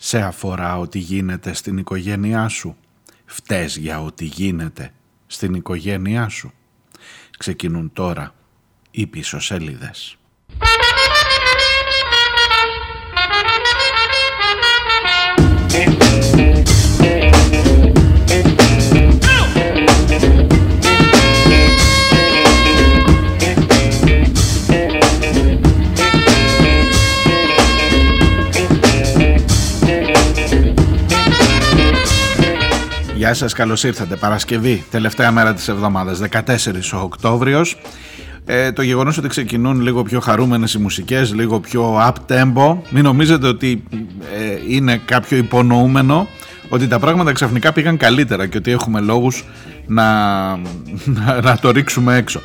Σε αφορά ότι γίνεται στην οικογένειά σου. Φταίς για ότι γίνεται στην οικογένειά σου. Ξεκινούν τώρα οι πίσω σέλιδες. Γεια σας, καλώς ήρθατε. Παρασκευή, τελευταία μέρα της εβδομάδας, 14 ο Οκτώβριος. Ε, το γεγονός ότι ξεκινούν λίγο πιο χαρούμενες οι μουσικές, λίγο πιο up-tempo, μην νομίζετε ότι ε, είναι κάποιο υπονοούμενο, ότι τα πράγματα ξαφνικά πήγαν καλύτερα και ότι έχουμε λόγους να, να, να το ρίξουμε έξω.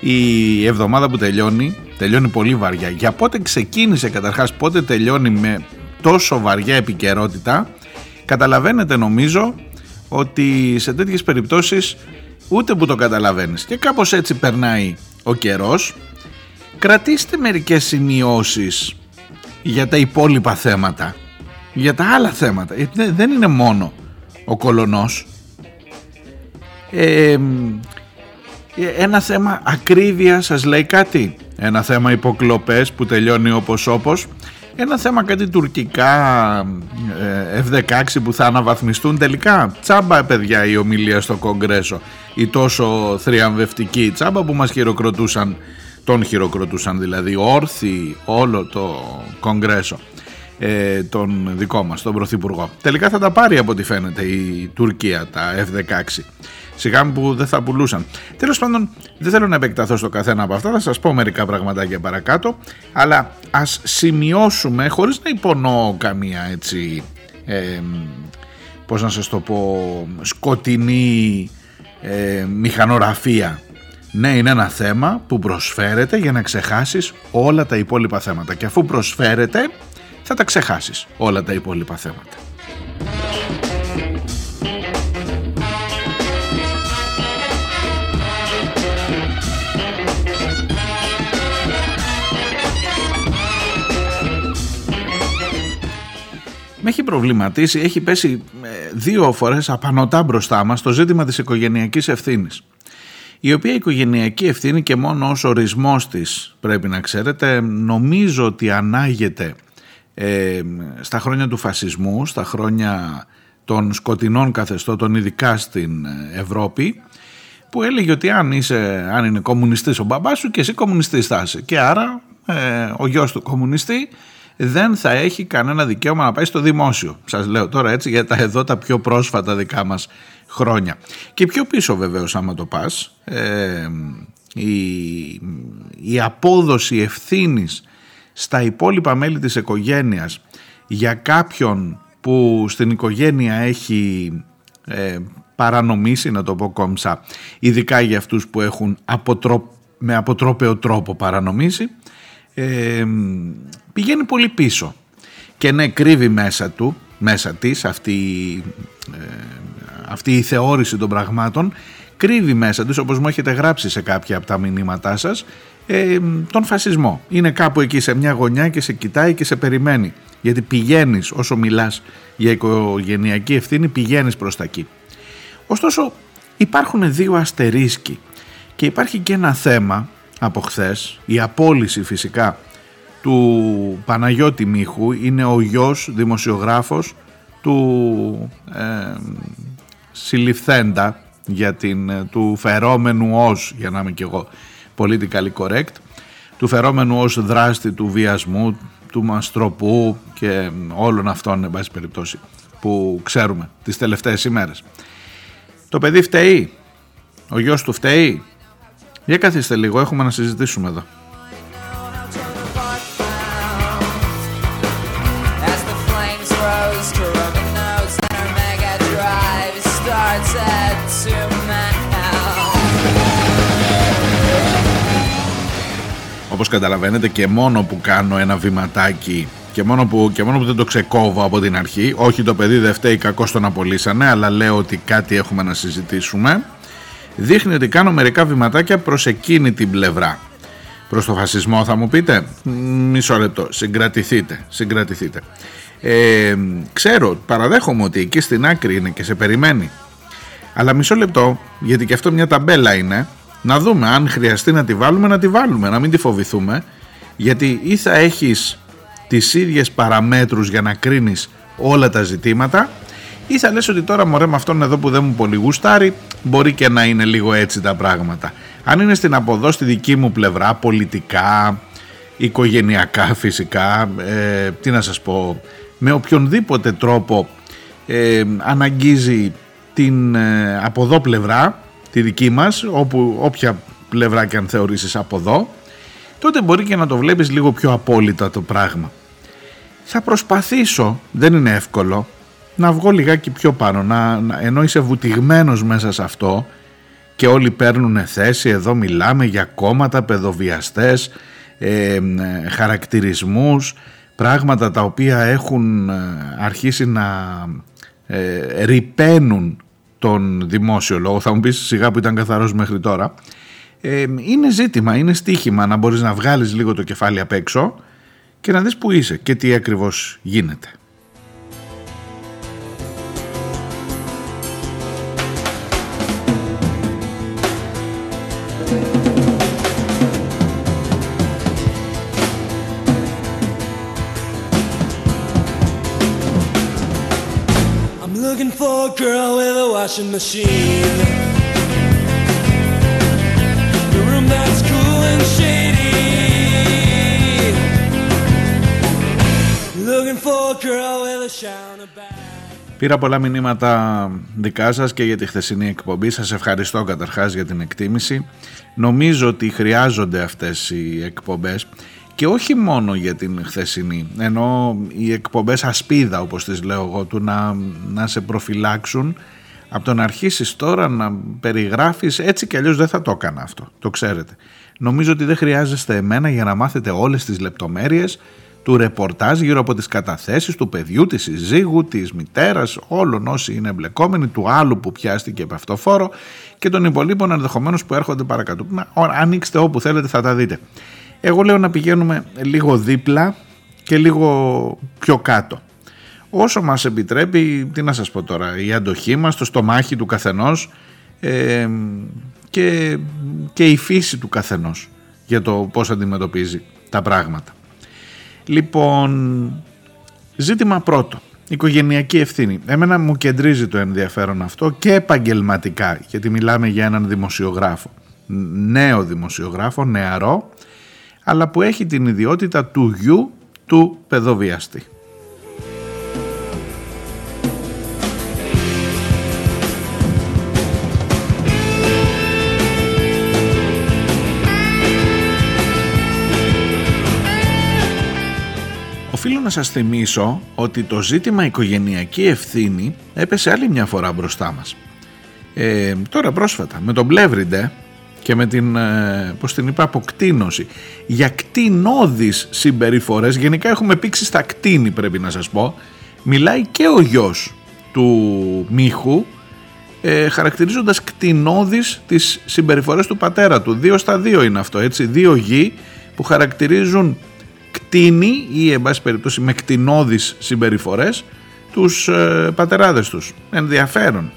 Η εβδομάδα που τελειώνει, τελειώνει πολύ βαριά. Για πότε ξεκίνησε καταρχάς, πότε τελειώνει με τόσο βαριά επικαιρότητα, καταλαβαίνετε νομίζω ότι σε τέτοιες περιπτώσεις ούτε που το καταλαβαίνεις. Και κάπως έτσι περνάει ο καιρός. Κρατήστε μερικές σημειώσεις για τα υπόλοιπα θέματα. Για τα άλλα θέματα. Ε, δεν είναι μόνο ο κολονός. Ε, ένα θέμα ακρίβεια σας λέει κάτι. Ένα θέμα υποκλοπές που τελειώνει όπως όπως ένα θέμα κάτι τουρκικά ε, F-16 που θα αναβαθμιστούν τελικά. Τσάμπα παιδιά η ομιλία στο Κογκρέσο. Η τόσο θριαμβευτική τσάμπα που μας χειροκροτούσαν, τον χειροκροτούσαν δηλαδή όρθιοι όλο το Κογκρέσο. Ε, τον δικό μας, τον Πρωθυπουργό. Τελικά θα τα πάρει από ό,τι φαίνεται η Τουρκία τα F-16 σιγά που δεν θα πουλούσαν. Τέλος πάντων, δεν θέλω να επεκταθώ στο καθένα από αυτά, θα σας πω μερικά πραγματάκια παρακάτω, αλλά ας σημειώσουμε, χωρίς να υπονοώ καμία έτσι. Ε, πώς να σας το πω σκοτεινή ε, μηχανογραφία ναι είναι ένα θέμα που προσφέρεται για να ξεχάσεις όλα τα υπόλοιπα θέματα και αφού προσφέρεται θα τα ξεχάσεις όλα τα υπόλοιπα θέματα με έχει προβληματίσει, έχει πέσει ε, δύο φορές απανοτά μπροστά μας το ζήτημα της οικογενειακής ευθύνης. Η οποία οικογενειακή ευθύνη και μόνο ως ορισμός της πρέπει να ξέρετε νομίζω ότι ανάγεται ε, στα χρόνια του φασισμού, στα χρόνια των σκοτεινών καθεστώτων ειδικά στην Ευρώπη που έλεγε ότι αν, είσαι, αν είναι κομμουνιστής ο μπαμπάς σου και εσύ κομμουνιστής θα είσαι. Και άρα ε, ο γιος του κομμουνιστή δεν θα έχει κανένα δικαίωμα να πάει στο δημόσιο. Σας λέω τώρα έτσι για τα εδώ τα πιο πρόσφατα δικά μας χρόνια. Και πιο πίσω βεβαίως άμα το πας, ε, η, η απόδοση ευθύνης στα υπόλοιπα μέλη της οικογένειας για κάποιον που στην οικογένεια έχει ε, παρανομήσει, να το πω κόμψα, ειδικά για αυτούς που έχουν με αποτρόπαιο τρόπο παρανομήσει, ε, πηγαίνει πολύ πίσω και ναι κρύβει μέσα του, μέσα της αυτή, ε, αυτή η θεώρηση των πραγμάτων κρύβει μέσα της όπως μου έχετε γράψει σε κάποια από τα μηνύματά σας ε, τον φασισμό. Είναι κάπου εκεί σε μια γωνιά και σε κοιτάει και σε περιμένει γιατί πηγαίνεις όσο μιλάς για οικογενειακή ευθύνη πηγαίνεις προς τα εκεί. Ωστόσο υπάρχουν δύο αστερίσκοι και υπάρχει και ένα θέμα από χθες, η απόλυση φυσικά του Παναγιώτη Μίχου είναι ο γιος δημοσιογράφος του ε, συλληφθέντα για την, ε, του φερόμενου ως, για να είμαι και εγώ politically correct, του φερόμενου ως δράστη του βιασμού, του μαστροπού και όλων αυτών, εν πάση περιπτώσει, που ξέρουμε τις τελευταίες ημέρες. Το παιδί φταίει, ο γιος του φταίει, για καθίστε λίγο, έχουμε να συζητήσουμε εδώ. Όπως καταλαβαίνετε και μόνο που κάνω ένα βηματάκι και μόνο, που, και μόνο που δεν το ξεκόβω από την αρχή όχι το παιδί δεν φταίει κακό τον απολύσανε αλλά λέω ότι κάτι έχουμε να συζητήσουμε δείχνει ότι κάνω μερικά βηματάκια προς εκείνη την πλευρά. Προς το φασισμό θα μου πείτε, μισό λεπτό, συγκρατηθείτε, συγκρατηθείτε. Ε, ξέρω, παραδέχομαι ότι εκεί στην άκρη είναι και σε περιμένει. Αλλά μισό λεπτό, γιατί και αυτό μια ταμπέλα είναι, να δούμε αν χρειαστεί να τη βάλουμε, να τη βάλουμε, να μην τη φοβηθούμε. Γιατί ή θα έχεις τις ίδιες παραμέτρους για να κρίνεις όλα τα ζητήματα ή θα λες ότι τώρα μωρέ με αυτόν εδώ που δεν μου πολύ γουστάρει μπορεί και να είναι λίγο έτσι τα πράγματα. Αν είναι στην αποδό στη δική μου πλευρά πολιτικά, οικογενειακά φυσικά, ε, τι να σας πω, με οποιονδήποτε τρόπο ε, αναγγίζει την ε, από εδώ πλευρά, τη δική μας, όπου όποια πλευρά και αν θεωρήσεις από εδώ, τότε μπορεί και να το βλέπεις λίγο πιο απόλυτα το πράγμα. Θα προσπαθήσω, δεν είναι εύκολο, να βγω λιγάκι πιο πάνω, να, να, ενώ είσαι βουτυγμένος μέσα σε αυτό και όλοι παίρνουν θέση, εδώ μιλάμε για κόμματα, παιδοβιαστές, ε, χαρακτηρισμούς, πράγματα τα οποία έχουν ε, αρχίσει να ε, ρηπαίνουν τον δημόσιο λόγο. Θα μου πεις σιγά που ήταν καθαρός μέχρι τώρα. Ε, είναι ζήτημα, είναι στίχημα να μπορείς να βγάλεις λίγο το κεφάλι απ' έξω και να δεις που είσαι και τι ακριβώς γίνεται. Washing machine. The room that's cool and shady. Looking for a girl with a shower bag. Πήρα πολλά μηνύματα δικά σας και για τη χθεσινή εκπομπή. Σας ευχαριστώ καταρχάς για την εκτίμηση. Νομίζω ότι χρειάζονται αυτές οι εκπομπές και όχι μόνο για την χθεσινή, ενώ οι εκπομπές ασπίδα όπως τις λέω εγώ του να, να σε προφυλάξουν από το να αρχίσεις τώρα να περιγράφεις έτσι κι αλλιώς δεν θα το έκανα αυτό, το ξέρετε. Νομίζω ότι δεν χρειάζεστε εμένα για να μάθετε όλες τις λεπτομέρειες του ρεπορτάζ γύρω από τις καταθέσεις του παιδιού, της συζύγου, της μητέρας, όλων όσοι είναι εμπλεκόμενοι, του άλλου που πιάστηκε από αυτό φόρο και των υπολείπων ενδεχομένως που έρχονται παρακάτω. Ανοίξτε όπου θέλετε θα τα δείτε. Εγώ λέω να πηγαίνουμε λίγο δίπλα και λίγο πιο κάτω. Όσο μας επιτρέπει, τι να σας πω τώρα, η αντοχή μας, το στομάχι του καθενός ε, και, και η φύση του καθενός για το πώς αντιμετωπίζει τα πράγματα. Λοιπόν, ζήτημα πρώτο, οικογενειακή ευθύνη. Εμένα μου κεντρίζει το ενδιαφέρον αυτό και επαγγελματικά, γιατί μιλάμε για έναν δημοσιογράφο. Νέο δημοσιογράφο, νεαρό, αλλά που έχει την ιδιότητα του γιου του παιδοβιαστή. Οφείλω να σας θυμίσω ότι το ζήτημα οικογενειακή ευθύνη έπεσε άλλη μια φορά μπροστά μας. Ε, τώρα πρόσφατα με τον Πλεύριντε και με την, ε, πώς την είπα, αποκτήνωση. Για κτηνώδεις συμπεριφορές, γενικά έχουμε πήξει στα κτίνη πρέπει να σας πω, μιλάει και ο γιος του Μίχου, ε, χαρακτηρίζοντας κτηνώδεις τις συμπεριφορές του πατέρα του. Δύο στα δύο είναι αυτό, έτσι, δύο γη που χαρακτηρίζουν κτίνη ή εν πάση περιπτώσει με κτηνώδεις συμπεριφορές τους ε, πατεράδες τους. Ενδιαφέρον.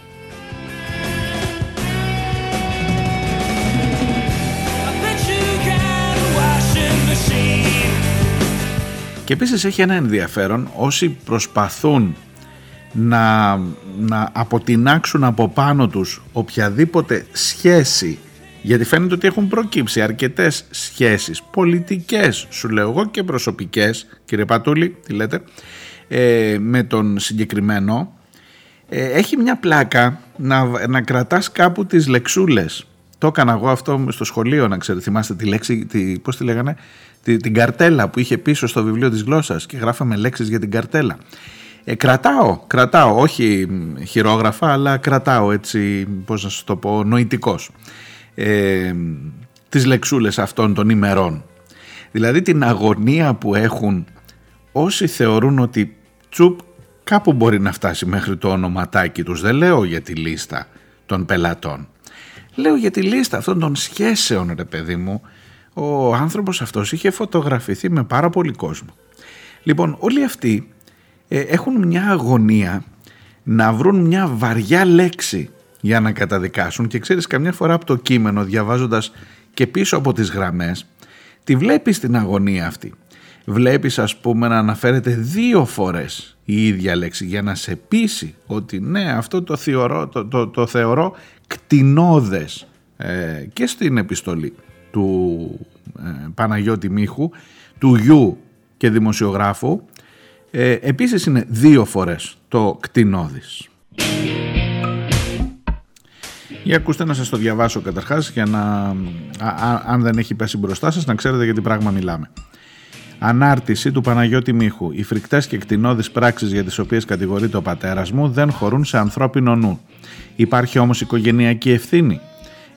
Και επίσης έχει ένα ενδιαφέρον όσοι προσπαθούν να, να αποτινάξουν από πάνω τους οποιαδήποτε σχέση γιατί φαίνεται ότι έχουν προκύψει αρκετές σχέσεις πολιτικές σου λέω εγώ και προσωπικές κύριε Πατούλη τι λέτε ε, με τον συγκεκριμένο ε, έχει μια πλάκα να, να κρατάς κάπου τις λεξούλες το έκανα εγώ αυτό στο σχολείο να ξέρετε θυμάστε τη λέξη τη, πώς τη λέγανε την καρτέλα που είχε πίσω στο βιβλίο της γλώσσας και γράφαμε λέξεις για την καρτέλα. Ε, κρατάω, κρατάω, όχι χειρόγραφα, αλλά κρατάω έτσι, πώς να σας το πω, νοητικός. Ε, τις λεξούλες αυτών των ημερών. Δηλαδή την αγωνία που έχουν όσοι θεωρούν ότι τσουπ κάπου μπορεί να φτάσει μέχρι το ονοματάκι τους. Δεν λέω για τη λίστα των πελατών. Λέω για τη λίστα αυτών των σχέσεων ρε παιδί μου ο άνθρωπος αυτός είχε φωτογραφηθεί με πάρα πολύ κόσμο. Λοιπόν, όλοι αυτοί έχουν μια αγωνία να βρουν μια βαριά λέξη για να καταδικάσουν και ξέρεις καμιά φορά από το κείμενο διαβάζοντας και πίσω από τις γραμμές τη βλέπεις την αγωνία αυτή. Βλέπεις ας πούμε να αναφέρεται δύο φορές η ίδια λέξη για να σε πείσει ότι ναι αυτό το θεωρώ, το, το, το θεωρώ κτηνώδες ε, και στην επιστολή του ε, Παναγιώτη Μίχου, του γιου και δημοσιογράφου ε, επίσης είναι δύο φορές το κτηνώδης. Για ακούστε να σας το διαβάσω καταρχάς για να, αν δεν έχει πέσει μπροστά σας, να ξέρετε για τι πράγμα μιλάμε. Ανάρτηση του Παναγιώτη Μίχου. Οι φρικτές και κτηνώδεις πράξεις για τις οποίες κατηγορείται ο πατέρας μου δεν χωρούν σε ανθρώπινο νου. Υπάρχει όμως οικογενειακή ευθύνη.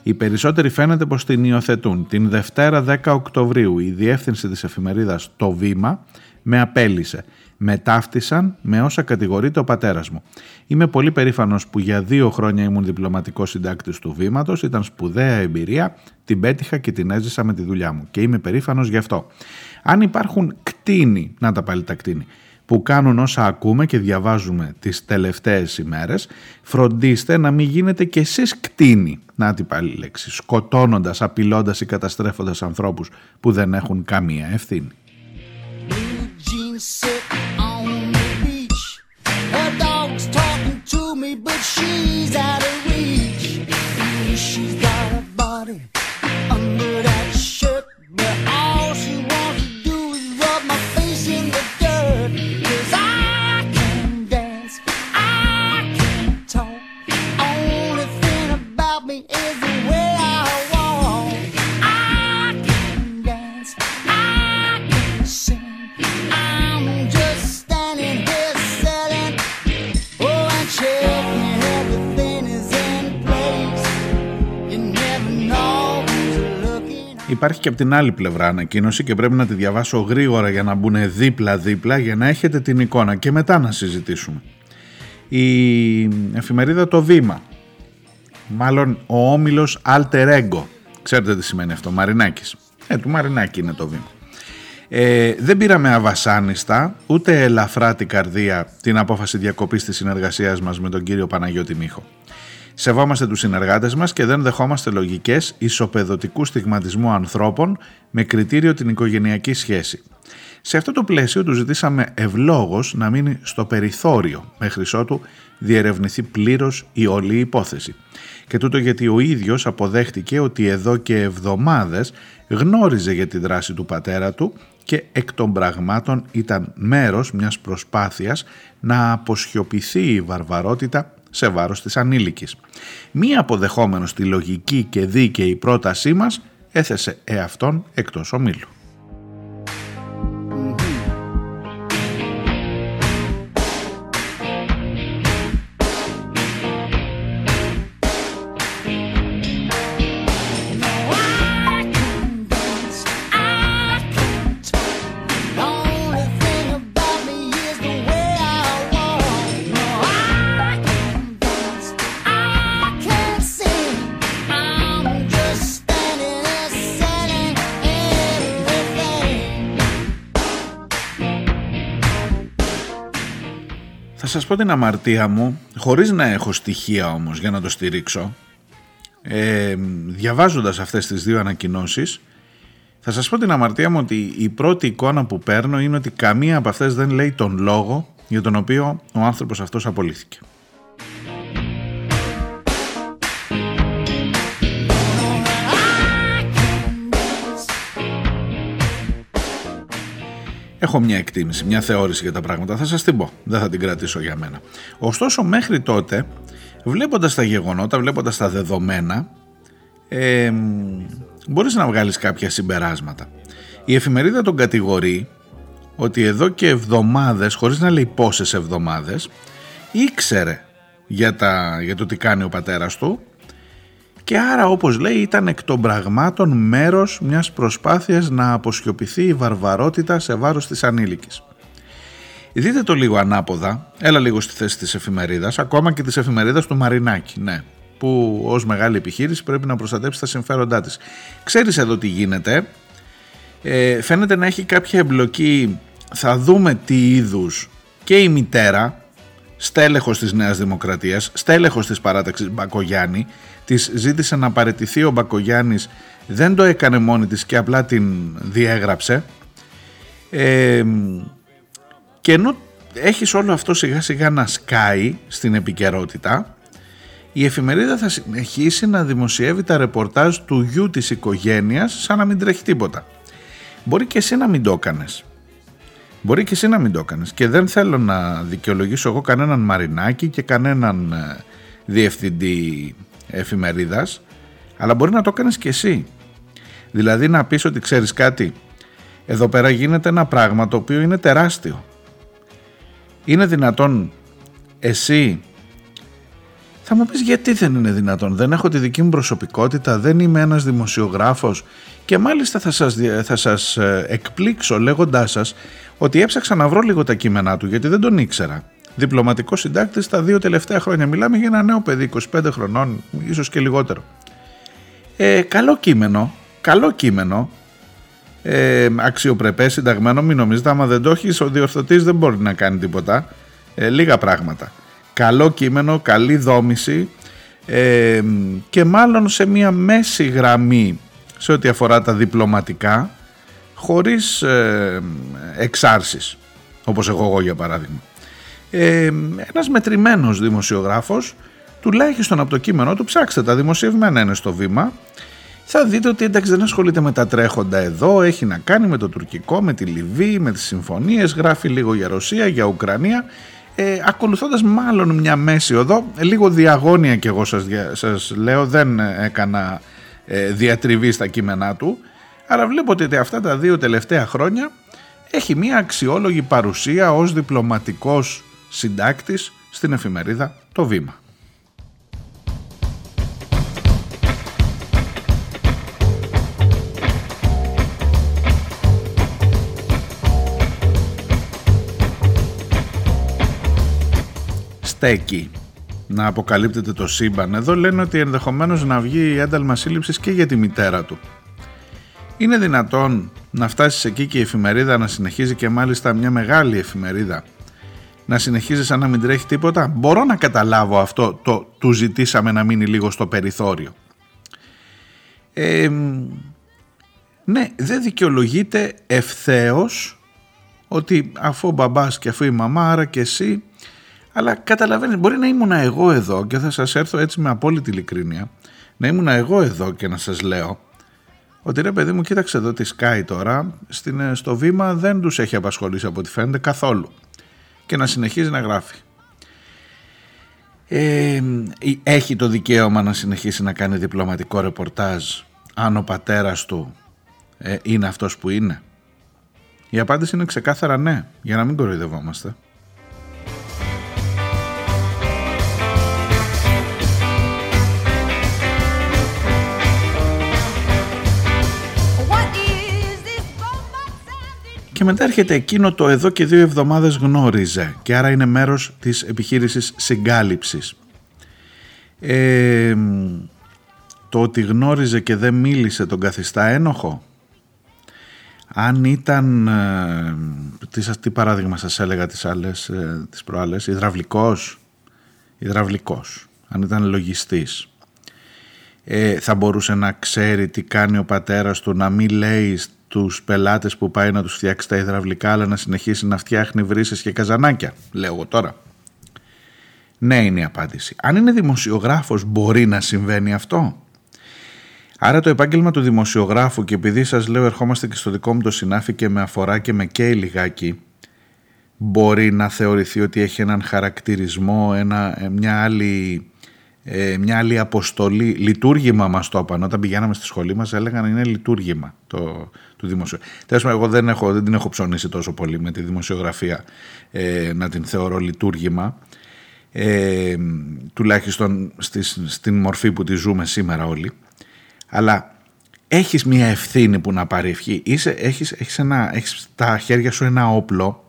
Οι περισσότεροι φαίνεται πως την υιοθετούν. Την Δευτέρα 10 Οκτωβρίου η διεύθυνση της εφημερίδας Το Βήμα με απέλησε με ταύτισαν με όσα κατηγορείται ο πατέρας μου. Είμαι πολύ περήφανος που για δύο χρόνια ήμουν διπλωματικός συντάκτης του βήματος. Ήταν σπουδαία εμπειρία, την πέτυχα και την έζησα με τη δουλειά μου και είμαι περήφανος γι' αυτό. Αν υπάρχουν κτίνοι, να τα πάλι τα κτίνη, που κάνουν όσα ακούμε και διαβάζουμε τις τελευταίες ημέρες, φροντίστε να μην γίνετε κι εσείς κτίνοι, να την πάλι λέξη, σκοτώνοντας, απειλώντας ή καταστρέφοντας ανθρώπους που δεν έχουν καμία ευθύνη. But she's out of reach. She's got a body under that Υπάρχει και από την άλλη πλευρά ανακοίνωση και πρέπει να τη διαβάσω γρήγορα για να μπουν δίπλα-δίπλα για να έχετε την εικόνα και μετά να συζητήσουμε. Η εφημερίδα Το Βήμα, μάλλον ο όμιλος Alter Ego, ξέρετε τι σημαίνει αυτό, Μαρινάκης. Ε, του Μαρινάκη είναι το βήμα. Ε, δεν πήραμε αβασάνιστα ούτε ελαφρά την καρδία την απόφαση διακοπής της συνεργασίας μας με τον κύριο Παναγιώτη Μίχο. Σεβόμαστε τους συνεργάτες μας και δεν δεχόμαστε λογικές ισοπεδωτικούς στιγματισμού ανθρώπων με κριτήριο την οικογενειακή σχέση. Σε αυτό το πλαίσιο του ζητήσαμε ευλόγως να μείνει στο περιθώριο μέχρι ότου διερευνηθεί πλήρως η όλη υπόθεση. Και τούτο γιατί ο ίδιος αποδέχτηκε ότι εδώ και εβδομάδες γνώριζε για τη δράση του πατέρα του και εκ των πραγμάτων ήταν μέρος μιας προσπάθειας να αποσιωπηθεί η βαρβαρότητα σε βάρος της ανήλικης. Μία αποδεχόμενος τη λογική και δίκαιη πρότασή μας έθεσε εαυτόν εκτός ομίλου. Σας πω την αμαρτία μου, χωρίς να έχω στοιχεία όμως για να το στηρίξω, ε, διαβάζοντας αυτές τις δύο ανακοινώσεις, θα σας πω την αμαρτία μου ότι η πρώτη εικόνα που παίρνω είναι ότι καμία από αυτές δεν λέει τον λόγο για τον οποίο ο άνθρωπος αυτός απολύθηκε. Έχω μια εκτίμηση, μια θεώρηση για τα πράγματα. Θα σας την πω. Δεν θα την κρατήσω για μένα. Ωστόσο, μέχρι τότε, βλέποντας τα γεγονότα, βλέποντας τα δεδομένα, ε, μπορείς να βγάλεις κάποια συμπεράσματα. Η εφημερίδα τον κατηγορεί ότι εδώ και εβδομάδες, χωρίς να λέει πόσες εβδομάδες, ήξερε για, τα, για το τι κάνει ο πατέρας του και άρα όπως λέει ήταν εκ των πραγμάτων μέρος μιας προσπάθειας να αποσιωπηθεί η βαρβαρότητα σε βάρος της ανήλικης. Δείτε το λίγο ανάποδα, έλα λίγο στη θέση της εφημερίδας, ακόμα και της εφημερίδας του Μαρινάκη, ναι, που ως μεγάλη επιχείρηση πρέπει να προστατέψει τα συμφέροντά της. Ξέρεις εδώ τι γίνεται, ε, φαίνεται να έχει κάποια εμπλοκή, θα δούμε τι είδους και η μητέρα, στέλεχος της Νέας Δημοκρατίας, στέλεχος της παράταξης Μπακογιάννη, της ζήτησε να παραιτηθεί ο Μπακογιάννης, δεν το έκανε μόνη της και απλά την διέγραψε. Ε, και ενώ έχεις όλο αυτό σιγά σιγά να σκάει στην επικαιρότητα, η εφημερίδα θα συνεχίσει να δημοσιεύει τα ρεπορτάζ του γιου της οικογένειας σαν να μην τρέχει τίποτα. Μπορεί και εσύ να μην το έκανες. Μπορεί και εσύ να μην το έκανες. Και δεν θέλω να δικαιολογήσω εγώ κανέναν Μαρινάκη και κανέναν ε, διευθυντή εφημερίδας, αλλά μπορεί να το κάνεις και εσύ. Δηλαδή να πεις ότι ξέρεις κάτι, εδώ πέρα γίνεται ένα πράγμα το οποίο είναι τεράστιο. Είναι δυνατόν εσύ θα μου πεις γιατί δεν είναι δυνατόν, δεν έχω τη δική μου προσωπικότητα, δεν είμαι ένας δημοσιογράφος και μάλιστα θα σας, θα σας ε, εκπλήξω λέγοντάς σας ότι έψαξα να βρω λίγο τα κείμενά του γιατί δεν τον ήξερα. Διπλωματικός συντάκτης τα δύο τελευταία χρόνια. Μιλάμε για ένα νέο παιδί, 25 χρονών, ίσως και λιγότερο. Ε, καλό κείμενο, καλό κείμενο, ε, αξιοπρεπές, συνταγμένο, μην νομίζετε, άμα δεν το έχεις, ο διορθωτής δεν μπορεί να κάνει τίποτα. Ε, λίγα πράγματα. Καλό κείμενο, καλή δόμηση ε, και μάλλον σε μια μέση γραμμή σε ό,τι αφορά τα διπλωματικά, χωρίς ε, εξάρσεις, όπως εγώ, εγώ για παράδειγμα. Ε, ένας μετρημένος δημοσιογράφος, τουλάχιστον από το κείμενο του, ψάξτε τα δημοσιευμένα είναι στο βήμα, θα δείτε ότι εντάξει δεν ασχολείται με τα τρέχοντα εδώ, έχει να κάνει με το τουρκικό, με τη Λιβύη, με τις συμφωνίες, γράφει λίγο για Ρωσία, για Ουκρανία, ε, ακολουθώντας μάλλον μια μέση οδό, λίγο διαγώνια και εγώ σας, σας λέω, δεν έκανα ε, διατριβή στα κείμενά του, άρα βλέπω ότι αυτά τα δύο τελευταία χρόνια έχει μια αξιόλογη παρουσία ως διπλωματικός συντάκτης στην εφημερίδα «Το Βήμα». στέκει να αποκαλύπτεται το σύμπαν. Εδώ λένε ότι ενδεχομένως να βγει η ένταλμα σύλληψης και για τη μητέρα του. Είναι δυνατόν να φτάσεις εκεί και η εφημερίδα να συνεχίζει και μάλιστα μια μεγάλη εφημερίδα να συνεχίζεις σαν να μην τρέχει τίποτα; Μπορώ να καταλάβω αυτό το του ζητήσαμε να μείνει λίγο στο περιθώριο. Ε, ναι, δεν δικαιολογείται ευθέως ότι αφού ο μπαμπάς και αφού η μαμά άρα και εσύ αλλά καταλαβαίνεις, μπορεί να ήμουν εγώ εδώ και θα σας έρθω έτσι με απόλυτη ειλικρίνεια, να ήμουν εγώ εδώ και να σας λέω ότι ρε παιδί μου κοίταξε εδώ τη Sky τώρα, στην, στο βήμα δεν τους έχει απασχολήσει από ό,τι φαίνεται καθόλου και να συνεχίζει να γράφει. Ε, έχει το δικαίωμα να συνεχίσει να κάνει διπλωματικό ρεπορτάζ αν ο πατέρας του ε, είναι αυτός που είναι; Η απάντηση είναι ξεκάθαρα ναι, για να μην κοροϊδευόμαστε. Και μετά έρχεται εκείνο το εδώ και δύο εβδομάδες γνώριζε και άρα είναι μέρος της επιχείρησης συγκάλυψης. Ε, το ότι γνώριζε και δεν μίλησε τον καθιστά ένοχο. Αν ήταν, ε, τι, τι παράδειγμα σας έλεγα τις, άλλες, ε, τις προάλλες, υδραυλικός, υδραυλικός, αν ήταν λογιστής, ε, θα μπορούσε να ξέρει τι κάνει ο πατέρας του, να μην λέει τους πελάτες που πάει να τους φτιάξει τα υδραυλικά αλλά να συνεχίσει να φτιάχνει βρύσες και καζανάκια, λέω εγώ τώρα. Ναι είναι η απάντηση. Αν είναι δημοσιογράφος μπορεί να συμβαίνει αυτό. Άρα το επάγγελμα του δημοσιογράφου και επειδή σας λέω ερχόμαστε και στο δικό μου το συνάφη και με αφορά και με καίει λιγάκι μπορεί να θεωρηθεί ότι έχει έναν χαρακτηρισμό, ένα, μια άλλη ε, μια άλλη αποστολή, λειτουργήμα μας το είπαν. Όταν πηγαίναμε στη σχολή μας έλεγαν είναι λειτουργήμα το, του δημοσίου. Τέλος εγώ δεν, έχω, δεν την έχω ψωνίσει τόσο πολύ με τη δημοσιογραφία ε, να την θεωρώ λειτουργήμα. Ε, τουλάχιστον στις, στην μορφή που τη ζούμε σήμερα όλοι. Αλλά έχεις μια ευθύνη που να πάρει ευχή. Είσαι, έχεις, έχεις, ένα, έχεις στα χέρια σου ένα όπλο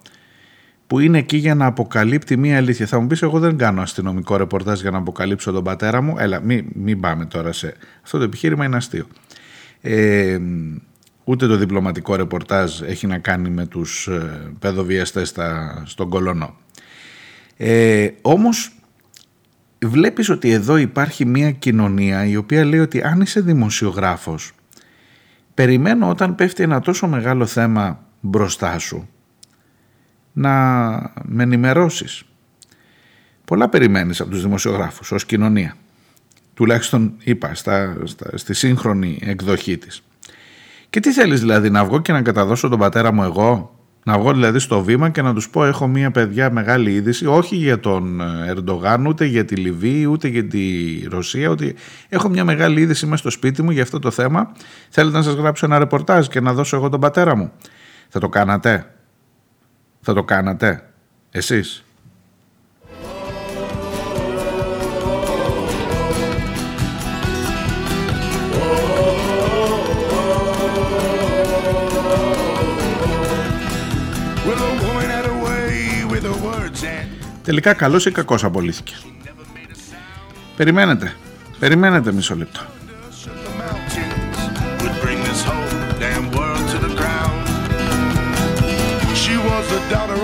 που είναι εκεί για να αποκαλύπτει μία αλήθεια. Θα μου πεις εγώ δεν κάνω αστυνομικό ρεπορτάζ για να αποκαλύψω τον πατέρα μου. Έλα, μην, μην πάμε τώρα σε... Αυτό το επιχείρημα είναι αστείο. Ε, ούτε το διπλωματικό ρεπορτάζ έχει να κάνει με τους ε, παιδοβιαστές στον Κολονό. Ε, όμως βλέπεις ότι εδώ υπάρχει μια κοινωνία η οποία λέει ότι αν είσαι δημοσιογράφος περιμένω όταν πέφτει ένα τόσο μεγάλο θέμα μπροστά σου να με ενημερώσεις. Πολλά περιμένεις από τους δημοσιογράφους ως κοινωνία. Τουλάχιστον είπα στα, στα, στη σύγχρονη εκδοχή της. Και τι θέλεις δηλαδή να βγω και να καταδώσω τον πατέρα μου εγώ; Να βγω δηλαδή στο βήμα και να τους πω έχω μια παιδιά μεγάλη είδηση όχι για τον Ερντογάν ούτε για τη Λιβύη ούτε για τη Ρωσία ούτε... έχω μια μεγάλη είδηση μέσα στο σπίτι μου για αυτό το θέμα θέλετε να σας γράψω ένα ρεπορτάζ και να δώσω εγώ τον πατέρα μου θα το κάνατε; Θα το κάνατε εσείς; Well, a woman had a way with her words and Τελικά καλός ή κακός απολύθηκε. Περιμένετε. Περιμένετε μισό λεπτό.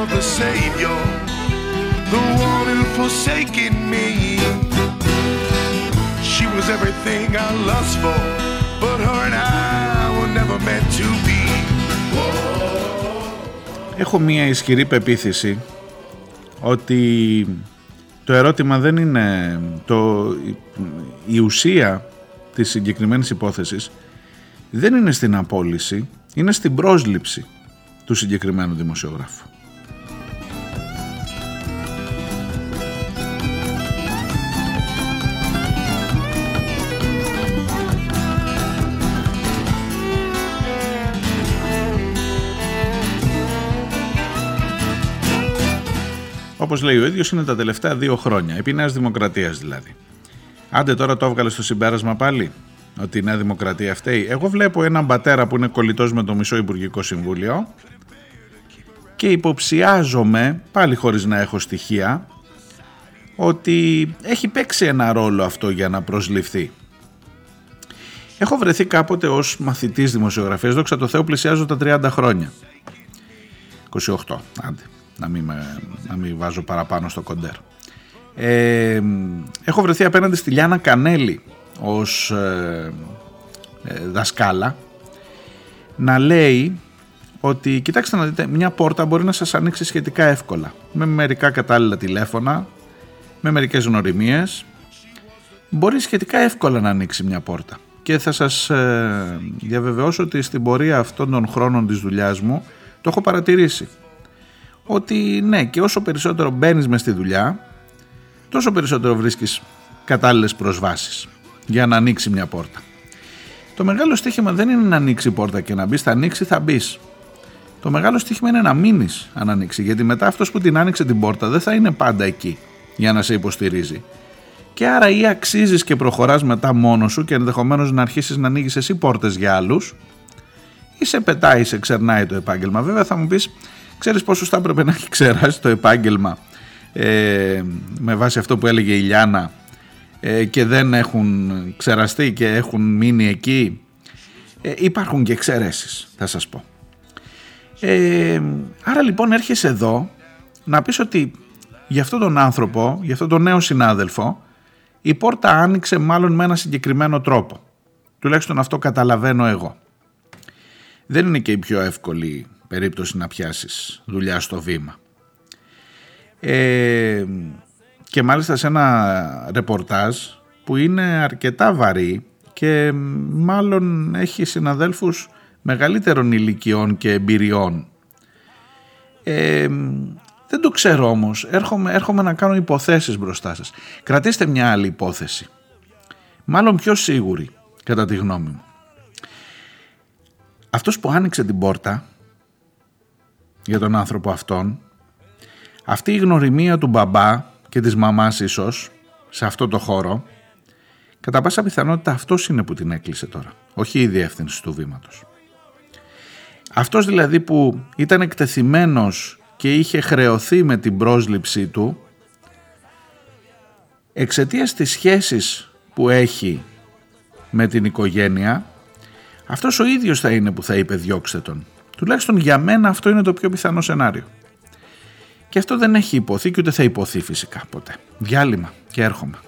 The daughter of the Savior, the one who forsaken me. She was everything I lust for, but her and I were never meant to be. Έχω μία ισχυρή πεποίθηση ότι το ερώτημα δεν είναι το, η ουσία της συγκεκριμένης υπόθεσης δεν είναι στην απόλυση, είναι στην πρόσληψη του συγκεκριμένου δημοσιογράφου. Όπως λέει ο ίδιος είναι τα τελευταία δύο χρόνια, επί Νέας Δημοκρατίας δηλαδή. Άντε τώρα το έβγαλες στο συμπέρασμα πάλι, ότι η Νέα Δημοκρατία φταίει. Εγώ βλέπω έναν πατέρα που είναι κολλητός με το μισό Υπουργικό Συμβούλιο και υποψιάζομαι, πάλι χωρίς να έχω στοιχεία, ότι έχει παίξει ένα ρόλο αυτό για να προσληφθεί. Έχω βρεθεί κάποτε ως μαθητής δημοσιογραφίας, δόξα τω Θεώ πλησιάζω τα 30 χρόνια. 28, άντε, να μην, με- να μην βάζω παραπάνω στο κοντέρ. Ε, έχω βρεθεί απέναντι στη Λιάνα Κανέλη ως ε, ε, δασκάλα να λέει ότι κοιτάξτε να δείτε μια πόρτα μπορεί να σας ανοίξει σχετικά εύκολα. Με μερικά κατάλληλα τηλέφωνα με μερικές γνωριμίες μπορεί σχετικά εύκολα να ανοίξει μια πόρτα. Και θα σας ε, διαβεβαιώσω ότι στην πορεία αυτών των χρόνων της δουλειάς μου το έχω παρατηρήσει ότι ναι και όσο περισσότερο μπαίνεις μες στη δουλειά τόσο περισσότερο βρίσκεις κατάλληλες προσβάσεις για να ανοίξει μια πόρτα. Το μεγάλο στοίχημα δεν είναι να ανοίξει η πόρτα και να μπεις, θα ανοίξει, θα μπεις. Το μεγάλο στοίχημα είναι να μείνεις αν ανοίξει, γιατί μετά αυτός που την άνοιξε την πόρτα δεν θα είναι πάντα εκεί για να σε υποστηρίζει. Και άρα ή αξίζεις και προχωράς μετά μόνος σου και ενδεχομένως να αρχίσεις να ανοίγεις εσύ πόρτες για άλλους, ή σε πετάει, σε ξερνάει το επάγγελμα. Βέβαια θα μου πεις, ξέρεις πόσο θα έπρεπε να έχει ξεράσει το επάγγελμα ε, με βάση αυτό που έλεγε η Λιάνα ε, και δεν έχουν ξεραστεί και έχουν μείνει εκεί; Ε, υπάρχουν και εξαιρέσεις θα σας πω. Ε, άρα λοιπόν έρχεσαι εδώ να πεις ότι για αυτόν τον άνθρωπο, για αυτόν τον νέο συνάδελφο η πόρτα άνοιξε μάλλον με ένα συγκεκριμένο τρόπο. Τουλάχιστον αυτό καταλαβαίνω εγώ. Δεν είναι και η πιο εύκολη περίπτωση να πιάσεις δουλειά στο βήμα. Ε, και μάλιστα σε ένα ρεπορτάζ που είναι αρκετά βαρύ και μάλλον έχει συναδέλφους μεγαλύτερων ηλικιών και εμπειριών. Ε, δεν το ξέρω όμως, έρχομαι, έρχομαι να κάνω υποθέσεις μπροστά σας. Κρατήστε μια άλλη υπόθεση, μάλλον πιο σίγουρη κατά τη γνώμη μου. Αυτός που άνοιξε την πόρτα για τον άνθρωπο αυτόν, αυτή η γνωριμία του μπαμπά και της μαμάς ίσως σε αυτό το χώρο, κατά πάσα πιθανότητα αυτός είναι που την έκλεισε τώρα, όχι η διεύθυνση του βήματος. Αυτός δηλαδή που ήταν εκτεθειμένος και είχε χρεωθεί με την πρόσληψή του, εξαιτίας της σχέσης που έχει με την οικογένεια, αυτός ο ίδιος θα είναι που θα είπε διώξτε τον. Τουλάχιστον για μένα αυτό είναι το πιο πιθανό σενάριο. Και αυτό δεν έχει υποθεί και ούτε θα υποθεί φυσικά ποτέ. Διάλειμμα και έρχομαι.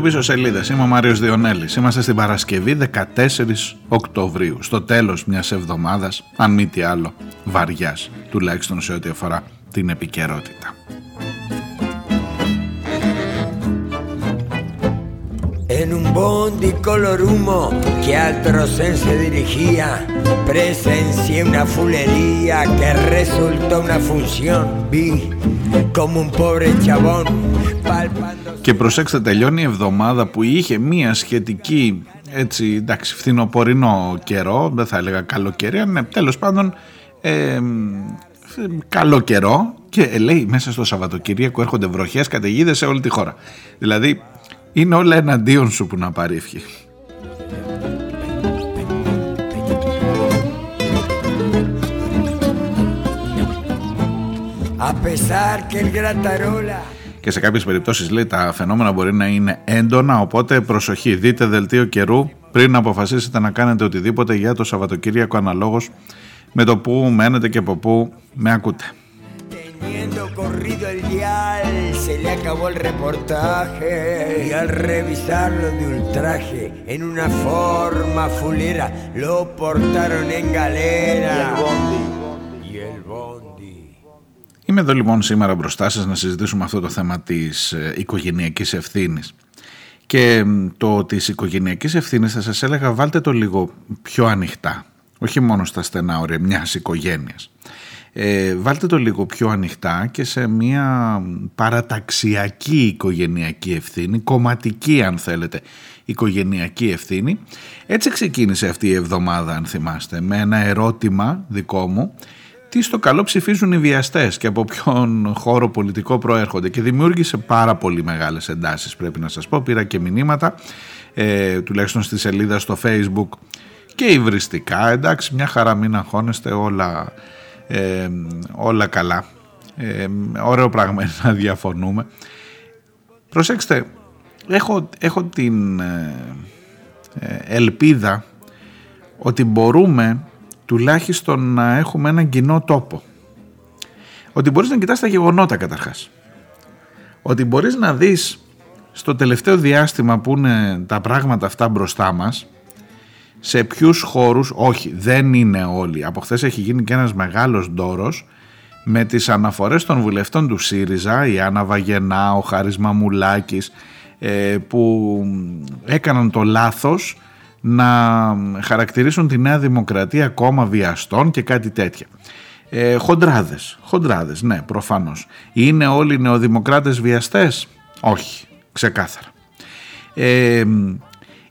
Ακούτε πίσω σελίδες. Είμαι ο Μάριος Διονέλης. Είμαστε στην Παρασκευή 14 Οκτωβρίου. Στο τέλος μιας εβδομάδας, αν μη τι άλλο, βαριάς. Τουλάχιστον σε ό,τι αφορά την επικαιρότητα. En un bondi color humo que al Trocén se dirigía, presencié una fulería que resultó una función. Vi como un pobre chabón palpando Και προσέξτε, τελειώνει η εβδομάδα που είχε μία σχετική έτσι, εντάξει, φθινοπορεινό καιρό, δεν θα έλεγα καλοκαιρία, ναι, τέλος πάντων ε, καλό καιρό και λέει μέσα στο Σαββατοκυριακό έρχονται βροχές καταιγίδες σε όλη τη χώρα. Δηλαδή είναι όλα εναντίον σου που να πάρει ευχή. a pesar que el Gratarola Και σε κάποιες περιπτώσεις λέει τα φαινόμενα μπορεί να είναι έντονα, οπότε προσοχή, δείτε δελτίο καιρού πριν αποφασίσετε να κάνετε οτιδήποτε για το Σαββατοκύριακο αναλόγως με το που μένετε και από πού με ακούτε. Teniendo corrido el dial, se le acabó el reportaje. Y al revisarlo de ultraje, en una forma fulera, lo portaron en galera. Y el bondi. Είμαι εδώ λοιπόν σήμερα μπροστά σας να συζητήσουμε αυτό το θέμα της ε, οικογενειακής ευθύνης. Και μ, το της οικογενειακής ευθύνης θα σας έλεγα βάλτε το λίγο πιο ανοιχτά. Όχι μόνο στα στενά όρια μιας οικογένειας. Ε, βάλτε το λίγο πιο ανοιχτά και σε μια παραταξιακή οικογενειακή ευθύνη, κομματική αν θέλετε οικογενειακή ευθύνη. Έτσι ξεκίνησε αυτή η εβδομάδα αν θυμάστε με ένα ερώτημα δικό μου τι στο καλό ψηφίζουν οι βιαστές και από ποιον χώρο πολιτικό προέρχονται και δημιούργησε πάρα πολύ μεγάλες εντάσεις πρέπει να σας πω. Πήρα και μηνύματα ε, τουλάχιστον στη σελίδα στο facebook και υβριστικά εντάξει μια χαρά μην αγχώνεστε όλα, ε, όλα καλά. Ε, ωραίο πράγμα είναι να διαφωνούμε. Προσέξτε, έχω, έχω την ε, ε, ελπίδα ότι μπορούμε τουλάχιστον να έχουμε έναν κοινό τόπο. Ότι μπορείς να κοιτάς τα γεγονότα καταρχάς. Ότι μπορείς να δεις στο τελευταίο διάστημα που είναι τα πράγματα αυτά μπροστά μας σε ποιους χώρους, όχι δεν είναι όλοι, από χθες έχει γίνει και ένας μεγάλος ντόρος με τις αναφορές των βουλευτών του ΣΥΡΙΖΑ, η Άννα Βαγενά, ο Χάρης Μαμουλάκης, ε, που έκαναν το λάθος να χαρακτηρίσουν τη Νέα Δημοκρατία κόμμα βιαστών και κάτι τέτοια. Ε, χοντράδες, χοντράδες, ναι, προφανώς. Είναι όλοι οι νεοδημοκράτες βιαστές; Όχι, ξεκάθαρα. Ε,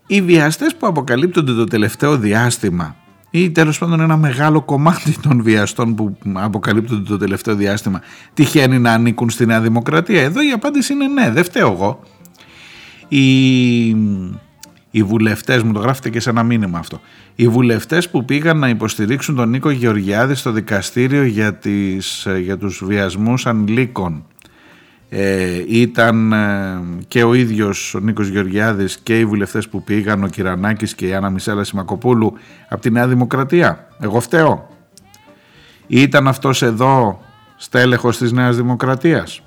οι βιαστές που αποκαλύπτονται το τελευταίο διάστημα ή τέλος πάντων ένα μεγάλο κομμάτι των βιαστών που αποκαλύπτονται το τελευταίο διάστημα τυχαίνει να ανήκουν στη Νέα Δημοκρατία; Εδώ η απάντηση είναι ναι, δεν φταίω εγώ. Οι, οι βουλευτές, μου το γράφετε και σε ένα μήνυμα αυτό, οι βουλευτές που πήγαν να υποστηρίξουν τον Νίκο Γεωργιάδη στο δικαστήριο για, τις, για τους βιασμούς ανηλίκων ε, ήταν ε, και ο ίδιος ο Νίκος Γεωργιάδης και οι βουλευτές που πήγαν, ο Κυρανάκης και η Άννα Μισέλα Σιμακοπούλου από τη Νέα Δημοκρατία. Εγώ φταίω. Ήταν αυτός εδώ στέλεχος της Νέας Δημοκρατίας.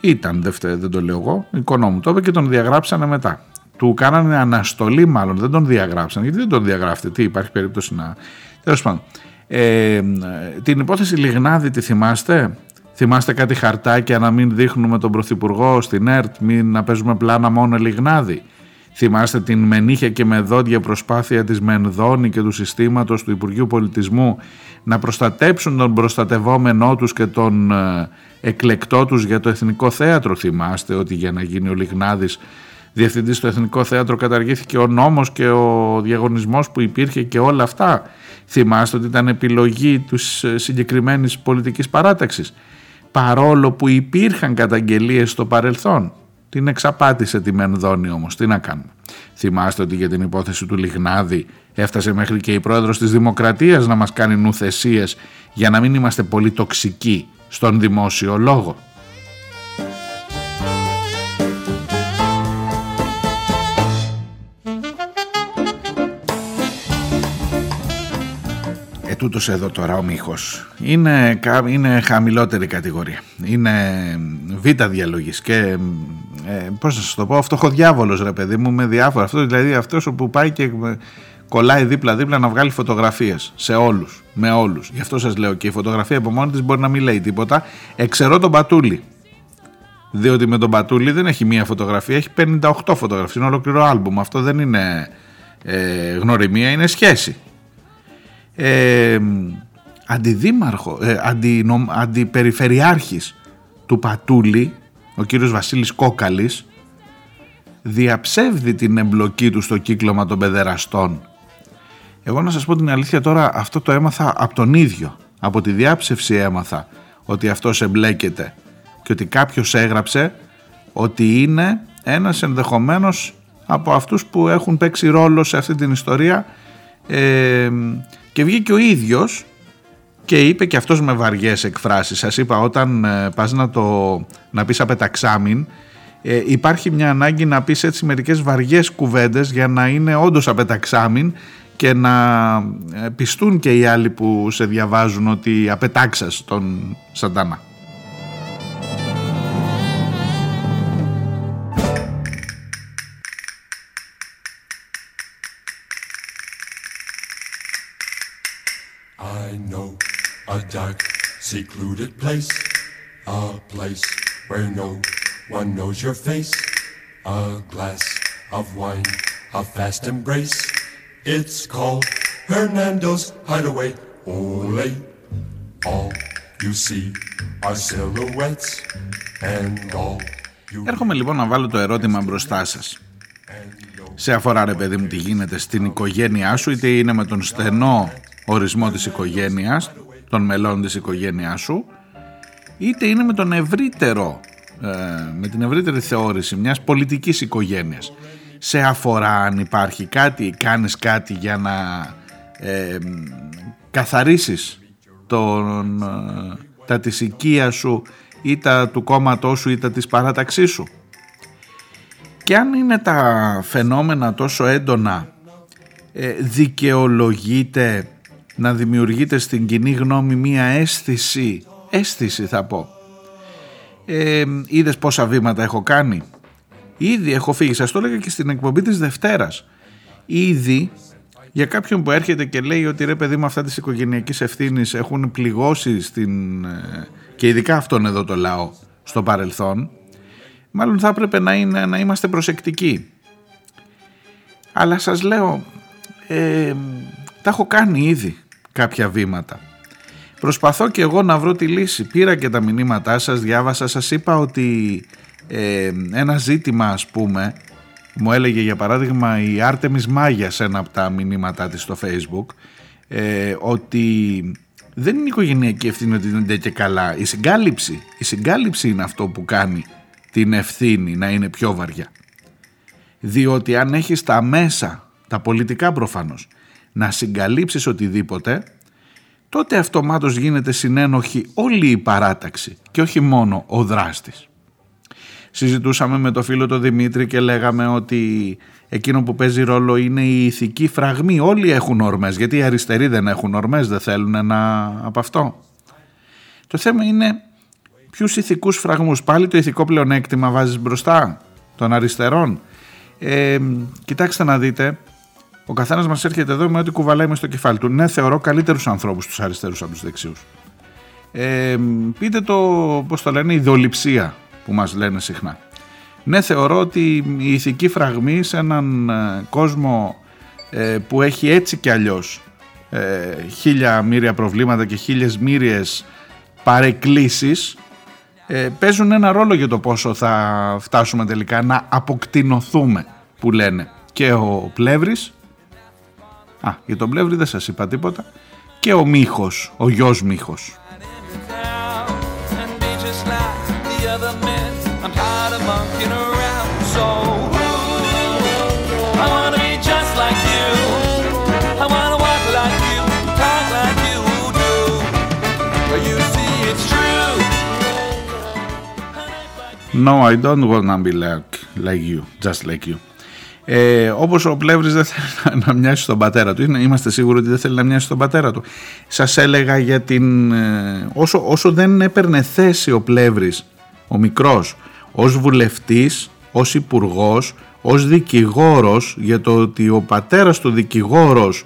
Ήταν, δεν, φταίει, δεν το λέω εγώ, εικονό μου το είπε και τον διαγράψανε μετά. Του κάνανε αναστολή μάλλον, δεν τον διαγράψανε. Γιατί δεν τον διαγράφετε, τι υπάρχει περίπτωση να... Τέλος πάντων. Ε, την υπόθεση Λιγνάδη τη θυμάστε, Θυμάστε κάτι χαρτάκια να μην δείχνουμε τον Πρωθυπουργό στην ΕΡΤ, μην να παίζουμε πλάνα μόνο Λιγνάδη; Θυμάστε την μενίχια και με δόντια προσπάθεια της Μενδώνη και του συστήματος του Υπουργείου Πολιτισμού να προστατέψουν τον προστατευόμενό τους και τον ε, εκλεκτό τους για το Εθνικό Θέατρο; Θυμάστε ότι για να γίνει ο Λιγνάδης διευθυντής στο Εθνικό Θέατρο καταργήθηκε ο νόμος και ο διαγωνισμός που υπήρχε και όλα αυτά. Θυμάστε ότι ήταν επιλογή της συγκεκριμένης πολιτικής παράταξης παρόλο που υπήρχαν καταγγελίες στο παρελθόν. Την εξαπάτησε τη Μενδώνη όμως, τι να κάνουμε. Θυμάστε ότι για την υπόθεση του Λιγνάδη έφτασε μέχρι και η πρόεδρος της Δημοκρατίας να μας κάνει νουθεσίες για να μην είμαστε πολύ τοξικοί στον δημόσιο λόγο. Τούτος εδώ τώρα ο Μίχος είναι, κα- είναι χαμηλότερη κατηγορία. Είναι β' διαλογής και ε, πώς να σας το πω, φτωχοδιάβολος ρε παιδί μου με διάφορα. Αυτός δηλαδή αυτός που πάει και ε, κολλάει δίπλα-δίπλα να βγάλει φωτογραφίες σε όλους, με όλους. Γι' αυτό σας λέω και η φωτογραφία από μόνη της μπορεί να μην λέει τίποτα. Εξαιρώ τον Πατούλη. Διότι με τον Πατούλη δεν έχει μία φωτογραφία, έχει 58 φωτογραφίες. Είναι ολόκληρο άλμπουμ. Αυτό δεν είναι ε, γνωριμία, είναι σχέση ε, αντιδήμαρχο, ε, αντινομ, αντιπεριφερειάρχης του Πατούλη, ο κύριος Βασίλης Κόκαλης, διαψεύδει την εμπλοκή του στο κύκλωμα των παιδεραστών. Εγώ να σας πω την αλήθεια τώρα, αυτό το έμαθα από τον ίδιο. Από τη διάψευση έμαθα ότι αυτός εμπλέκεται και ότι κάποιος έγραψε ότι είναι ένας ενδεχομένως από αυτούς που έχουν παίξει ρόλο σε αυτή την ιστορία ε, και βγήκε ο ίδιος και είπε και αυτός με βαριές εκφράσεις. Σας είπα όταν ε, πας να, το, να πεις απεταξάμιν ε, υπάρχει μια ανάγκη να πεις έτσι μερικές βαριές κουβέντες για να είναι όντως απεταξάμιν και να ε, πιστούν και οι άλλοι που σε διαβάζουν ότι απετάξας τον Σαντάνα. A dark, secluded place, a place where no one knows your face. A glass of wine, a fast embrace. It's called Hernando's Hideaway. Ole, all you see are silhouettes, and all you Έρχομαι λοιπόν να βάλω το ερώτημα μπροστά σας. Σε αφορά ρε παιδί μου τι γίνεται στην οικογένειά σου είτε είναι με τον στενό ορισμό της οικογένειας, των μελών της οικογένειάς σου είτε είναι με τον ευρύτερο ε, με την ευρύτερη θεώρηση μιας πολιτικής οικογένειας. Σε αφορά αν υπάρχει κάτι, κάνεις κάτι για να ε, καθαρίσεις τον, ε, τα της οικίας σου ή τα του κόμματός σου ή τα της παράταξής σου. Και αν είναι τα φαινόμενα τόσο έντονα ε, δικαιολογείται να δημιουργείται στην κοινή γνώμη μία αίσθηση, αίσθηση θα πω. Ε, είδες πόσα βήματα έχω κάνει; Ήδη έχω φύγει, σας το έλεγα και στην εκπομπή της Δευτέρας. Ήδη για κάποιον που έρχεται και λέει ότι ρε παιδί μου αυτά της οικογενειακής ευθύνης έχουν πληγώσει στην, ε, και ειδικά αυτόν εδώ το λαό στο παρελθόν, μάλλον θα έπρεπε να, είναι, να είμαστε προσεκτικοί. Αλλά σας λέω, ε, τα έχω κάνει ήδη κάποια βήματα. Προσπαθώ και εγώ να βρω τη λύση. Πήρα και τα μηνύματά σας, διάβασα, σας είπα ότι ε, ένα ζήτημα ας πούμε, μου έλεγε για παράδειγμα η Άρτεμις Μάγια σε ένα από τα μηνύματά της στο facebook, ε, ότι δεν είναι η οικογενειακή ευθύνη ότι δεν είναι και καλά. Η συγκάλυψη, η συγκάλυψη είναι αυτό που κάνει την ευθύνη να είναι πιο βαριά. Διότι αν έχεις τα μέσα, τα πολιτικά προφανώς, να συγκαλύψεις οτιδήποτε, τότε αυτομάτως γίνεται συνένοχη όλη η παράταξη και όχι μόνο ο δράστης. Συζητούσαμε με το φίλο τον Δημήτρη και λέγαμε ότι εκείνο που παίζει ρόλο είναι η ηθική φραγμή. Όλοι έχουν ορμές, γιατί οι αριστεροί δεν έχουν ορμές, δεν θέλουν να... από αυτό. Το θέμα είναι ποιους ηθικούς φραγμούς. Πάλι το ηθικό πλεονέκτημα βάζεις μπροστά των αριστερών. Ε, κοιτάξτε να δείτε, ο καθένας μας έρχεται εδώ με ό,τι κουβαλάει μες στο κεφάλι του. Ναι, θεωρώ καλύτερους ανθρώπους τους αριστερούς από τους δεξιούς. Ε, πείτε το, πώς το λένε, ιδεολειψία που μας λένε συχνά. Ναι, θεωρώ ότι η ηθική φραγμή σε έναν ε, κόσμο ε, που έχει έτσι κι αλλιώς ε, χίλια μύρια προβλήματα και χίλιες μύριες παρεκκλήσεις ε, παίζουν ένα ρόλο για το πόσο θα φτάσουμε τελικά να αποκτηνοθούμε που λένε και ο Πλεύρης Α, για τον Πλεύρη δεν σας είπα τίποτα. Και ο Μίχος, ο γιος Μίχος. No, I don't wanna be like, like you, just like you. Ε, όπως ο Πλεύρης δεν θέλει να, να μοιάσει στον πατέρα του. Είναι- Είμαστε σίγουροι ότι δεν θέλει να μοιάσει στον πατέρα του. Σας έλεγα για την... ε, όσο, όσο δεν έπαιρνε θέση ο Πλεύρης, ο μικρός, ως βουλευτής, ως υπουργός, ως δικηγόρος, για το ότι ο πατέρας του δικηγόρος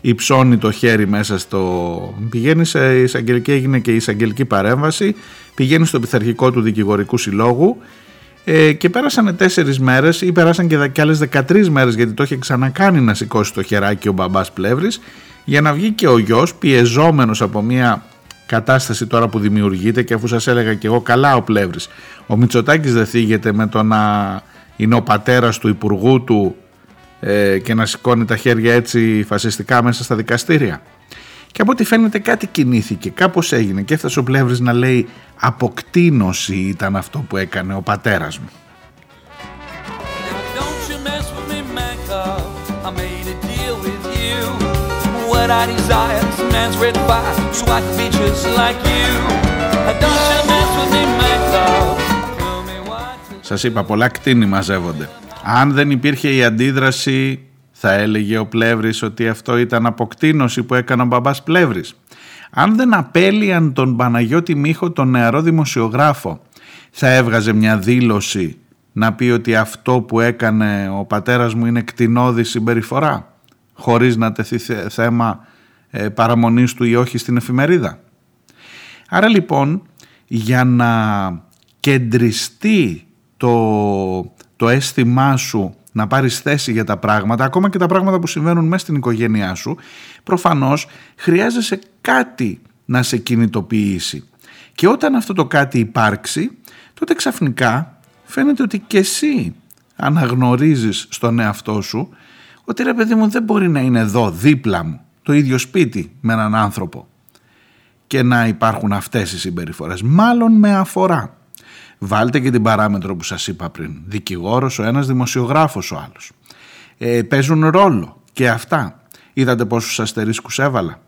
υψώνει το χέρι μέσα στο... Πηγαίνει σε εισαγγελική, έγινε και η εισαγγελική παρέμβαση, πηγαίνει στο πειθαρχικό του δικηγορικού συλλόγου ε, και πέρασαν τέσσερις μέρες ή πέρασαν και, δε- και άλλες 13 μέρες γιατί το είχε ξανακάνει να σηκώσει το χεράκι ο μπαμπάς Πλεύρης για να βγει και ο γιος πιεζόμενος από μια κατάσταση τώρα που δημιουργείται και αφού σας έλεγα και εγώ καλά ο Πλεύρης ο Μητσοτάκης δεν θίγεται με το να είναι ο πατέρας του υπουργού του ε, και να σηκώνει τα χέρια έτσι φασιστικά μέσα στα δικαστήρια. Και από ό,τι φαίνεται κάτι κινήθηκε, κάπως έγινε και έφτασε ο Πλεύρης να λέει αποκτήνωση ήταν αυτό που έκανε ο πατέρας μου. Don't you mess with me, man, 'cause I made a deal with you. What I desire is a man's red fire, so I can be just like you. Don't you mess with me, man, 'cause tell me what to Σας είπα πολλά κτίνη μαζεύονται. Αν δεν υπήρχε η αντίδραση θα έλεγε ο Πλεύρης ότι αυτό ήταν αποκτήνωση που έκανε ο μπαμπάς Πλεύρης. Αν δεν απέλυαν τον Παναγιώτη Μίχο τον νεαρό δημοσιογράφο θα έβγαζε μια δήλωση να πει ότι αυτό που έκανε ο πατέρας μου είναι κτηνώδη συμπεριφορά χωρίς να τεθεί θε- θέμα ε, παραμονής του ή όχι στην εφημερίδα. Άρα λοιπόν για να κεντριστεί το, το αίσθημά σου να πάρεις θέση για τα πράγματα, ακόμα και τα πράγματα που συμβαίνουν μέσα στην οικογένειά σου, προφανώς χρειάζεσαι κάτι να σε κινητοποιήσει. Και όταν αυτό το κάτι υπάρξει, τότε ξαφνικά φαίνεται ότι και εσύ αναγνωρίζεις στον εαυτό σου ότι ρε παιδί μου δεν μπορεί να είναι εδώ δίπλα μου, το ίδιο σπίτι με έναν άνθρωπο και να υπάρχουν αυτές οι συμπεριφορές. Μάλλον με αφορά. Βάλτε και την παράμετρο που σας είπα πριν. Δικηγόρος ο ένας, δημοσιογράφος ο άλλος. Ε, παίζουν ρόλο και αυτά. Είδατε πόσους αστερίσκους έβαλα.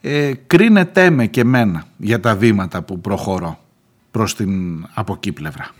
Ε, κρίνετέ με και μένα για τα βήματα που προχωρώ προς την από εκεί πλευρά.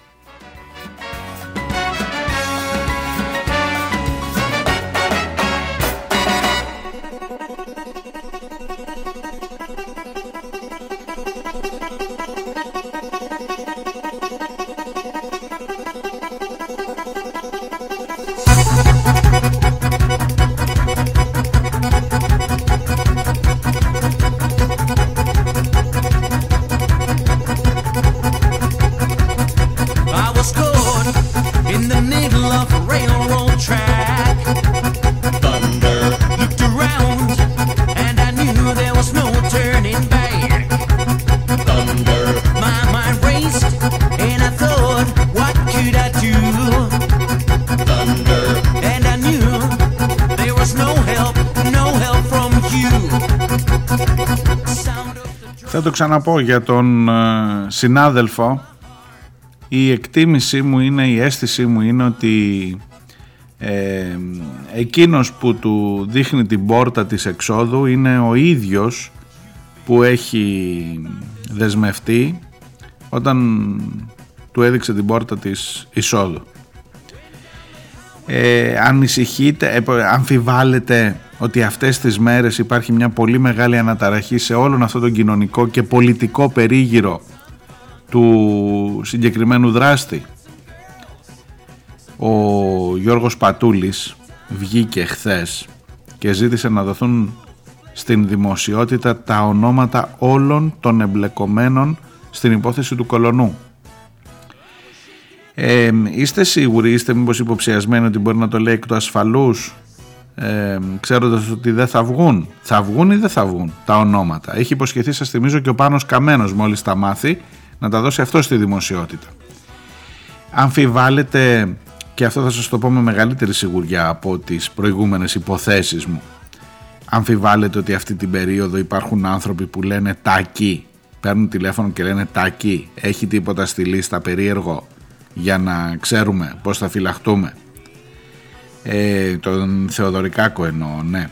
Το ξαναπώ για τον ε, συνάδελφο. Η εκτίμησή μου είναι, η αίσθησή μου είναι ότι ε, εκείνος που του δείχνει την πόρτα της εξόδου είναι ο ίδιος που έχει δεσμευτεί όταν του έδειξε την πόρτα της εισόδου. Ε, ανησυχείτε, ε, αμφιβάλλετε ότι αυτές τις μέρες υπάρχει μια πολύ μεγάλη αναταραχή σε όλον αυτό τον κοινωνικό και πολιτικό περίγυρο του συγκεκριμένου δράστη. Ο Γιώργος Πατούλης βγήκε χθες και ζήτησε να δοθούν στην δημοσιότητα τα ονόματα όλων των εμπλεκομένων στην υπόθεση του κολονού. Ε, είστε σίγουροι, είστε μήπως υποψιασμένοι ότι μπορεί να το λέει εκ του ασφαλούς ε, ξέροντας ότι δεν θα βγουν. Θα βγουν ή δεν θα βγουν τα ονόματα. Έχει υποσχεθεί, σας θυμίζω, και ο Πάνος Καμένος μόλις τα μάθει να τα δώσει αυτό στη δημοσιότητα. Αμφιβάλλετε, και αυτό θα σας το πω με μεγαλύτερη σιγουριά από τις προηγούμενες υποθέσεις μου, αμφιβάλλετε ότι αυτή την περίοδο υπάρχουν άνθρωποι που λένε τάκι, παίρνουν τηλέφωνο και λένε τάκι, έχει τίποτα στη λίστα περίεργο για να ξέρουμε πώς θα φυλαχτούμε; Ε, τον Θεοδωρικάκο εννοώ, ναι.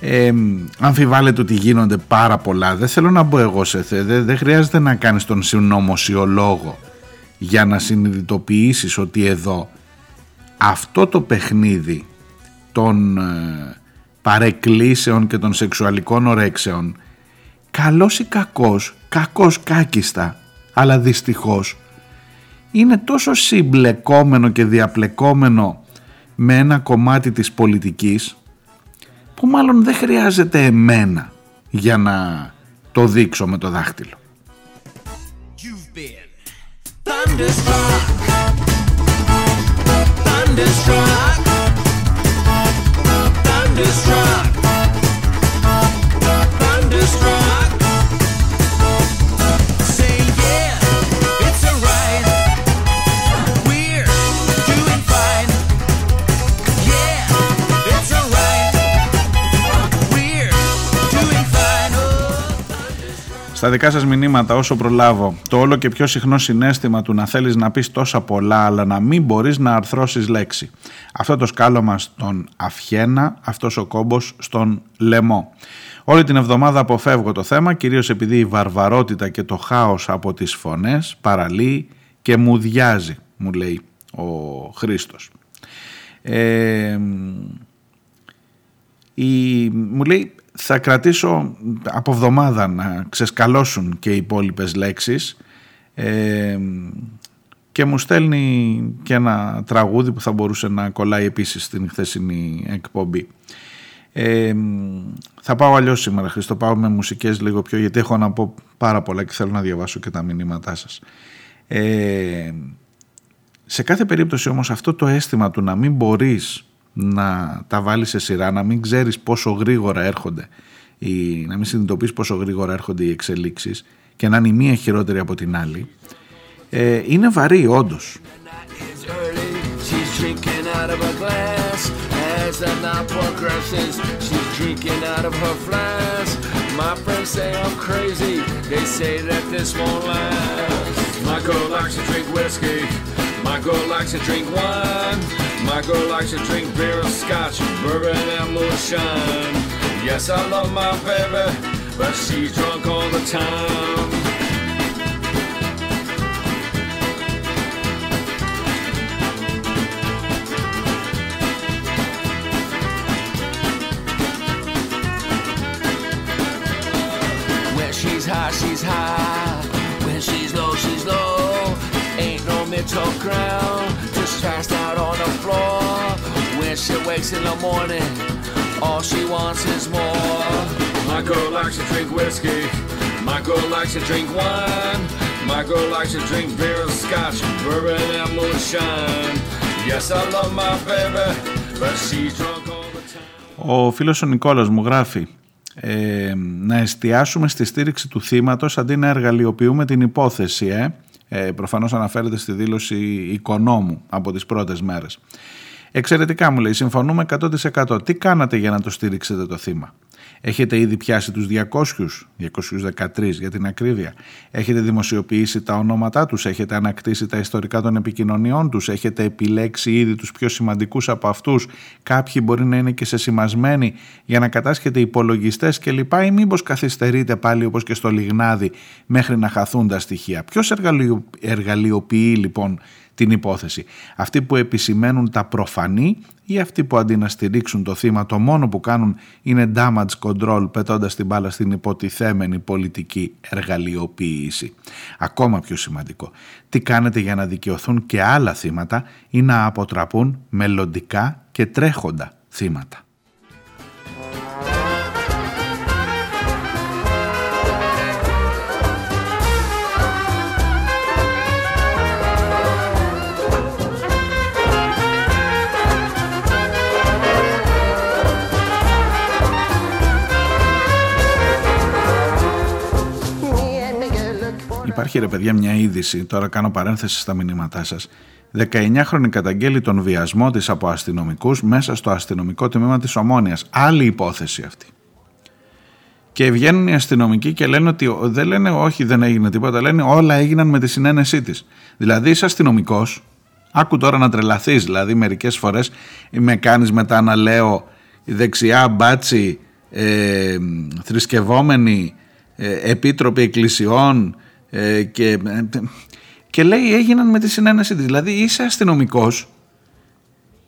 Ε, αμφιβάλλεται ότι γίνονται πάρα πολλά. Δεν θέλω να μπω εγώ σε θε. Δεν, δεν χρειάζεται να κάνεις τον συνωμοσιολόγο για να συνειδητοποιήσεις ότι εδώ αυτό το παιχνίδι των ε, παρεκκλήσεων και των σεξουαλικών ορέξεων καλός ή κακός, κακός κάκιστα, αλλά δυστυχώς είναι τόσο συμπλεκόμενο και διαπλεκόμενο με ένα κομμάτι της πολιτικής που μάλλον δεν χρειάζεται εμένα για να το δείξω με το δάχτυλο. You've been thunderstruck, thunderstruck, Στα δικά σας μηνύματα όσο προλάβω το όλο και πιο συχνό συνέστημα του να θέλεις να πεις τόσα πολλά αλλά να μην μπορείς να αρθρώσεις λέξη. Αυτό το σκάλωμα στον Αυχένα, αυτός ο κόμπος στον Λεμό. Όλη την εβδομάδα αποφεύγω το θέμα κυρίως επειδή η βαρβαρότητα και το χάος από τις φωνές παραλύει και μου διάζει μου λέει ο Χρήστος. Ε, η, μου λέει θα κρατήσω από εβδομάδα να ξεσκαλώσουν και οι υπόλοιπες λέξεις ε, και μου στέλνει και ένα τραγούδι που θα μπορούσε να κολλάει επίσης στην χθεσινή εκπομπή. Ε, θα πάω αλλιώς σήμερα Χριστό, πάω με μουσικές λίγο πιο γιατί έχω να πω πάρα πολλά και θέλω να διαβάσω και τα μηνύματά σας. Ε, σε κάθε περίπτωση όμως αυτό το αίσθημα του να μην μπορείς να τα βάλεις σε σειρά, να μην ξέρεις πόσο γρήγορα έρχονται ή να μην συνειδητοποιείς πόσο γρήγορα έρχονται οι εξελίξεις και να είναι η μία χειρότερη από την άλλη. Ε, είναι βαρύ, όντως. Μια κόρη. My girl likes to drink beer and scotch, bourbon and moonshine. Yes, I love my baby, but she's drunk all the time. When she's high, she's high. When she's low, she's low. Ain't no middle ground. Just out on the floor. When she wakes in the morning, all she wants is more. My girl likes to drink whiskey. My girl likes to drink wine. My girl likes to drink beer and scotch, bourbon and moonshine. Yes, I love my baby, but she's drunk all the time. Ο φίλος ο Νικόλας μου γράφει ε, να εστιάσουμε στη στήριξη του θύματος αντί να εργαλειοποιούμε την υπόθεση. Ε. Ε, προφανώς αναφέρεται στη δήλωση οικονόμου από τις πρώτες μέρες. Εξαιρετικά μου λέει, συμφωνούμε 100%. Τι κάνατε για να το στήριξετε το θύμα; Έχετε ήδη πιάσει τους 200, 213 για την ακρίβεια. Έχετε δημοσιοποιήσει τα ονόματά τους, έχετε ανακτήσει τα ιστορικά των επικοινωνιών τους, έχετε επιλέξει ήδη τους πιο σημαντικούς από αυτούς. Κάποιοι μπορεί να είναι και σεσημασμένοι για να κατάσχετε υπολογιστές κλπ. Ή μήπως καθυστερείτε πάλι όπως και στο Λιγνάδι μέχρι να χαθούν τα στοιχεία. Ποιος εργαλειο- εργαλειοποιεί λοιπόν την υπόθεση; Αυτοί που επισημαίνουν τα προφανή ή αυτοί που αντί να στηρίξουν το θύμα το μόνο που κάνουν είναι damage control πετώντας την μπάλα στην υποτιθέμενη πολιτική εργαλειοποίηση. Ακόμα πιο σημαντικό, τι κάνετε για να δικαιωθούν και άλλα θύματα ή να αποτραπούν μελλοντικά και τρέχοντα θύματα; Υπάρχει ρε παιδιά μια είδηση, τώρα κάνω παρένθεση στα μηνύματά σας. 19χρονη καταγγέλει τον βιασμό της από αστυνομικούς μέσα στο αστυνομικό τμήμα της Ομόνιας. Άλλη υπόθεση αυτή. Και βγαίνουν οι αστυνομικοί και λένε ότι ο- δεν λένε όχι δεν έγινε τίποτα, λένε όλα έγιναν με τη συνένεσή της. Δηλαδή είσαι αστυνομικός, άκου τώρα να τρελαθείς, δηλαδή μερικές φορές με κάνεις μετά να λέω δεξιά μπάτσι, ε, θρησκευόμενοι, ε, επίτροποι εκκλησιών ε, και, Και λέει έγιναν με τη συνένεσή της. Δηλαδή είσαι αστυνομικός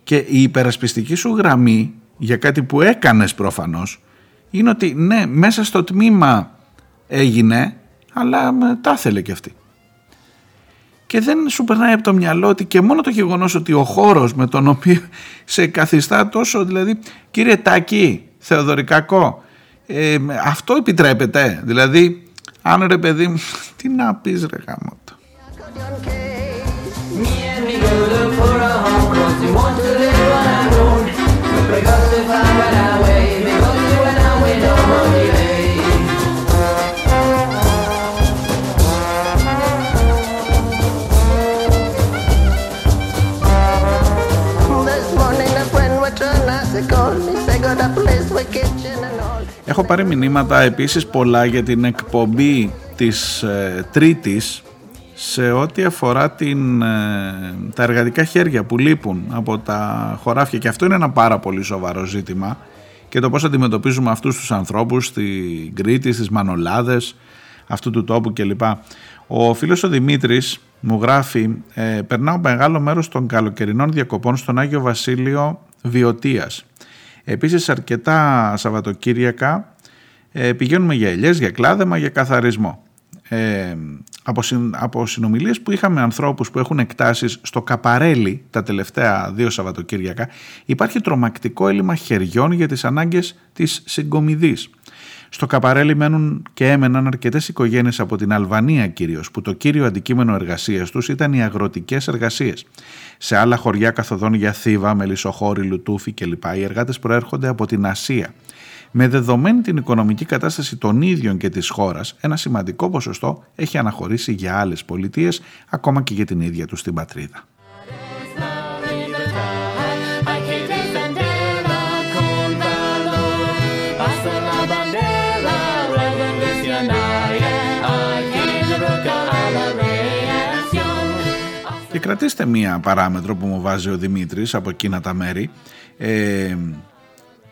και η υπερασπιστική σου γραμμή για κάτι που έκανες προφανώς είναι ότι ναι μέσα στο τμήμα έγινε αλλά με- τα ήθελε και αυτή. Και δεν σου περνάει από το μυαλό ότι και μόνο το γεγονός ότι ο χώρος με τον οποίο σε καθιστά τόσο δηλαδή κύριε Τάκη Θεοδωρικάκο ε, αυτό επιτρέπεται δηλαδή αν ρε παιδί μου τι να πεις ρε γάμο το. Έχω πάρει μηνύματα επίσης πολλά για την εκπομπή της ε, Τρίτης σε ό,τι αφορά την, ε, τα εργατικά χέρια που λείπουν από τα χωράφια και αυτό είναι ένα πάρα πολύ σοβαρό ζήτημα και το πώς αντιμετωπίζουμε αυτούς τους ανθρώπους στην Κρήτη, στις Μανολάδες αυτού του τόπου κλπ. Ο φίλος ο Δημήτρης μου γράφει ε, «Περνάω μεγάλο μέρος των καλοκαιρινών διακοπών στον Άγιο Βασίλειο Βιωτίας. Επίσης αρκετά Σαββατοκύριακα ε, πηγαίνουμε για ελιές, για κλάδεμα, για καθαρισμό. Ε, από, συν, από συνομιλίες που είχαμε ανθρώπους που έχουν εκτάσεις στο Καπαρέλι τα τελευταία δύο Σαββατοκύριακα υπάρχει τρομακτικό έλλειμμα χεριών για τις ανάγκες της συγκομιδής. Στο Καπαρέλι μένουν και έμεναν αρκετές οικογένειες από την Αλβανία κυρίως, που το κύριο αντικείμενο εργασίας τους ήταν οι αγροτικές εργασίες. Σε άλλα χωριά καθοδόν για Θήβα, Μελισσοχώρη, Λουτούφι κλπ. Οι εργάτες προέρχονται από την Ασία. Με δεδομένη την οικονομική κατάσταση των ίδιων και της χώρας, ένα σημαντικό ποσοστό έχει αναχωρήσει για άλλες πολιτείες, ακόμα και για την ίδια τους την πατρίδα. Και κρατήστε μία παράμετρο που μου βάζει ο Δημήτρης από εκείνα τα μέρη. Ε,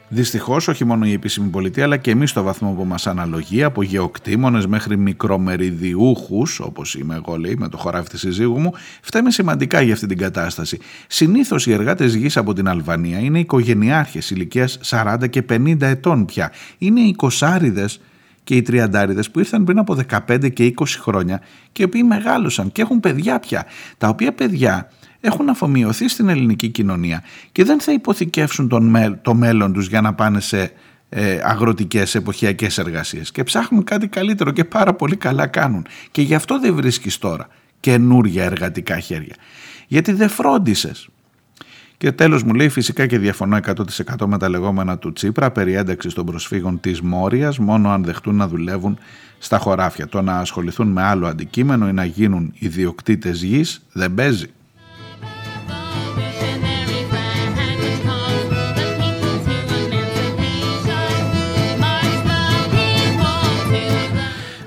Δυστυχώς, όχι μόνο η επίσημη πολιτεία, αλλά και εμείς στο βαθμό που μας αναλογεί, από γεωκτήμονες μέχρι μικρομεριδιούχους, όπως είμαι εγώ, λέει, με το χωράφι της συζύγου μου, φταίμε σημαντικά για αυτή την κατάσταση. Συνήθως οι εργάτες γης από την Αλβανία είναι οικογενειάρχες ηλικίας 40 και 50 ετών πια. Είναι οι κοσάριδε και οι τριαντάριδες που ήρθαν πριν από 15 και 20 χρόνια και οι οποίοι μεγάλωσαν και έχουν παιδιά πια. Τα οποία παιδιά έχουν αφομοιωθεί στην ελληνική κοινωνία και δεν θα υποθηκεύσουν τον, μέ- το μέλλον τους για να πάνε σε ε, αγροτικές εποχιακές εργασίες. Και ψάχνουν κάτι καλύτερο και πάρα πολύ καλά κάνουν. Και γι' αυτό δεν βρίσκεις τώρα καινούρια εργατικά χέρια. Γιατί δεν φρόντισες και τέλος μου λέει φυσικά και διαφωνώ 100% με τα λεγόμενα του Τσίπρα περί ένταξης των προσφύγων της Μόριας μόνο αν δεχτούν να δουλεύουν στα χωράφια. Το να ασχοληθούν με άλλο αντικείμενο ή να γίνουν ιδιοκτήτες γης δεν παίζει.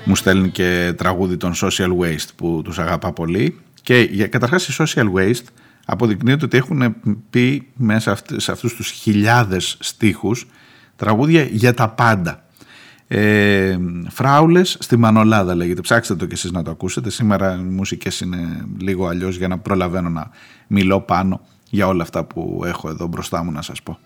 μου στέλνει και τραγούδι των Social Waste που τους αγαπά πολύ και για, καταρχάς οι Social Waste αποδεικνύεται ότι έχουν πει μέσα αυτ- σε αυτούς τους χιλιάδες στίχους τραγούδια για τα πάντα. Ε, φράουλες στη Μανολάδα λέγεται. Ψάξτε το και εσείς να το ακούσετε. Σήμερα οι μουσικές είναι λίγο αλλιώς για να προλαβαίνω να μιλώ πάνω για όλα αυτά που έχω εδώ μπροστά μου να σας πω.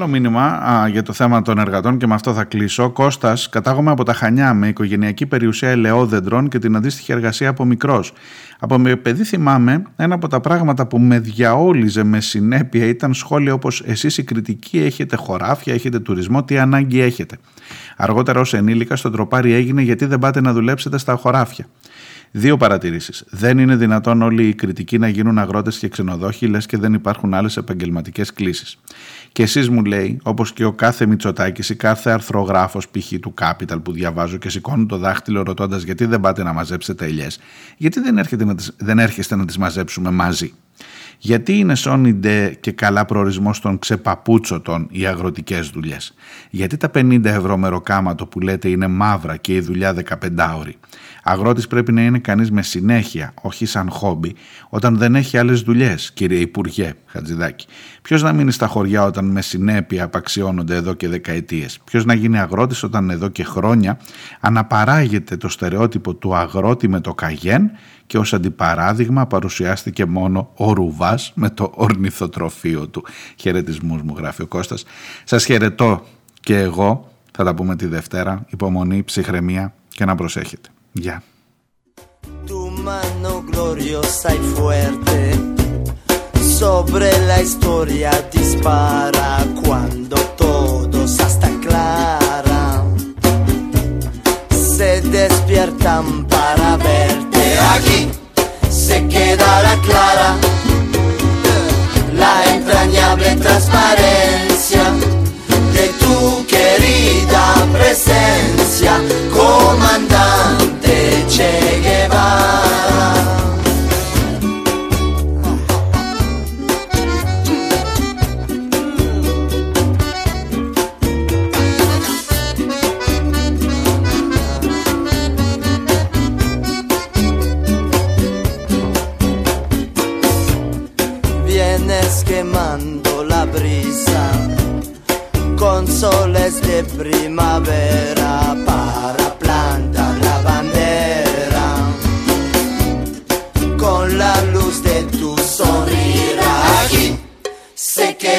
Άλλο μήνυμα α, για το θέμα των εργατών και με αυτό θα κλείσω. Κώστας, κατάγομαι από τα Χανιά με οικογενειακή περιουσία ελαιόδεντρων και την αντίστοιχη εργασία από μικρός. Από με παιδί θυμάμαι, ένα από τα πράγματα που με διαόλιζε με συνέπεια ήταν σχόλια όπως «Εσείς οι κριτικοί έχετε χωράφια, έχετε τουρισμό, τι ανάγκη έχετε». Αργότερα ως ενήλικα στο τροπάρι έγινε γιατί δεν πάτε να δουλέψετε στα χωράφια; Δύο παρατηρήσεις. Δεν είναι δυνατόν όλοι οι κριτικοί να γίνουν αγρότες και ξενοδόχοι, λες και δεν υπάρχουν άλλες επαγγελματικές κλήσεις. Και εσείς μου λέει, όπως και ο κάθε Μητσοτάκης ή κάθε αρθρογράφος π.χ. του Capital που διαβάζω και σηκώνουν το δάχτυλο ρωτώντας γιατί δεν πάτε να μαζέψετε ελιές, γιατί δεν, έρχεται να τις, δεν έρχεστε να τις μαζέψουμε μαζί; Γιατί είναι σόνιντε και καλά προορισμός των ξεπαπούτσωτων οι αγροτικές δουλειές; Γιατί τα 50 ευρώ μεροκάματο που λέτε είναι μαύρα και η δουλειά 15 ώρη. Αγρότης πρέπει να είναι κανείς με συνέχεια, όχι σαν χόμπι, όταν δεν έχει άλλες δουλειές, κύριε Υπουργέ Χατζηδάκη. Ποιος να μείνει στα χωριά όταν με συνέπεια απαξιώνονται εδώ και δεκαετίες; Ποιος να γίνει αγρότης όταν εδώ και χρόνια αναπαράγεται το στερεότυπο του αγρότη με το καγέν και ως αντιπαράδειγμα παρουσιάστηκε μόνο ο Ρουβάς με το ορνηθοτροφείο του. Χαιρετισμούς μου γράφει ο Κώστας. Σας χαιρετώ και εγώ, θα τα πούμε τη Δευτέρα, υπομονή, ψυχραιμία και να προσέχετε. Ya. Tu mano gloriosa y fuerte sobre la historia dispara cuando todos hasta clara se despiertan para verte aquí. Se quedará clara la entrañable transparencia de tu querida presencia comandante. Che Guevara. Vienes quemando la brisa con soles de primavera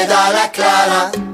dalla Clara.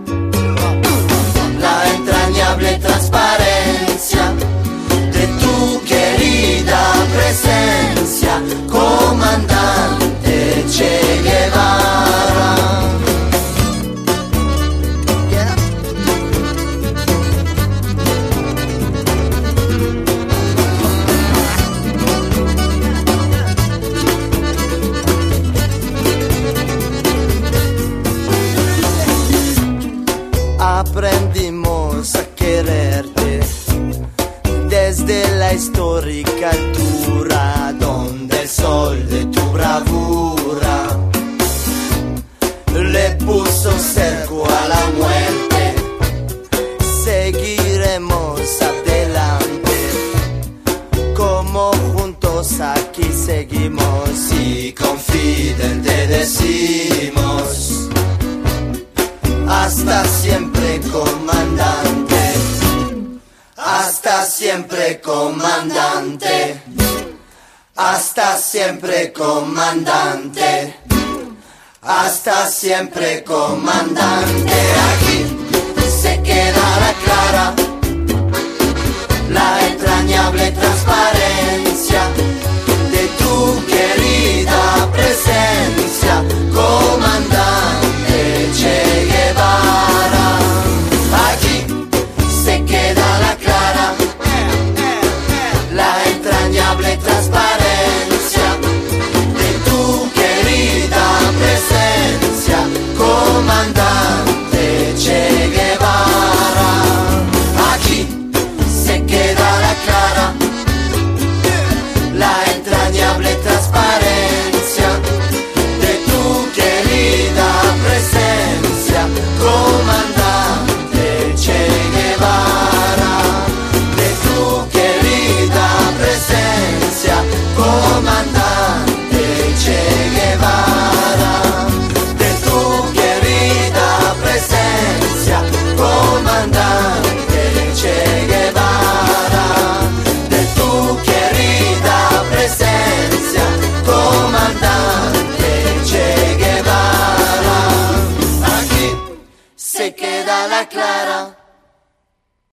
Siempre comandante, hasta siempre comandante. Aquí se queda la clara, la entrañable transparencia de tu querida presencia, comandante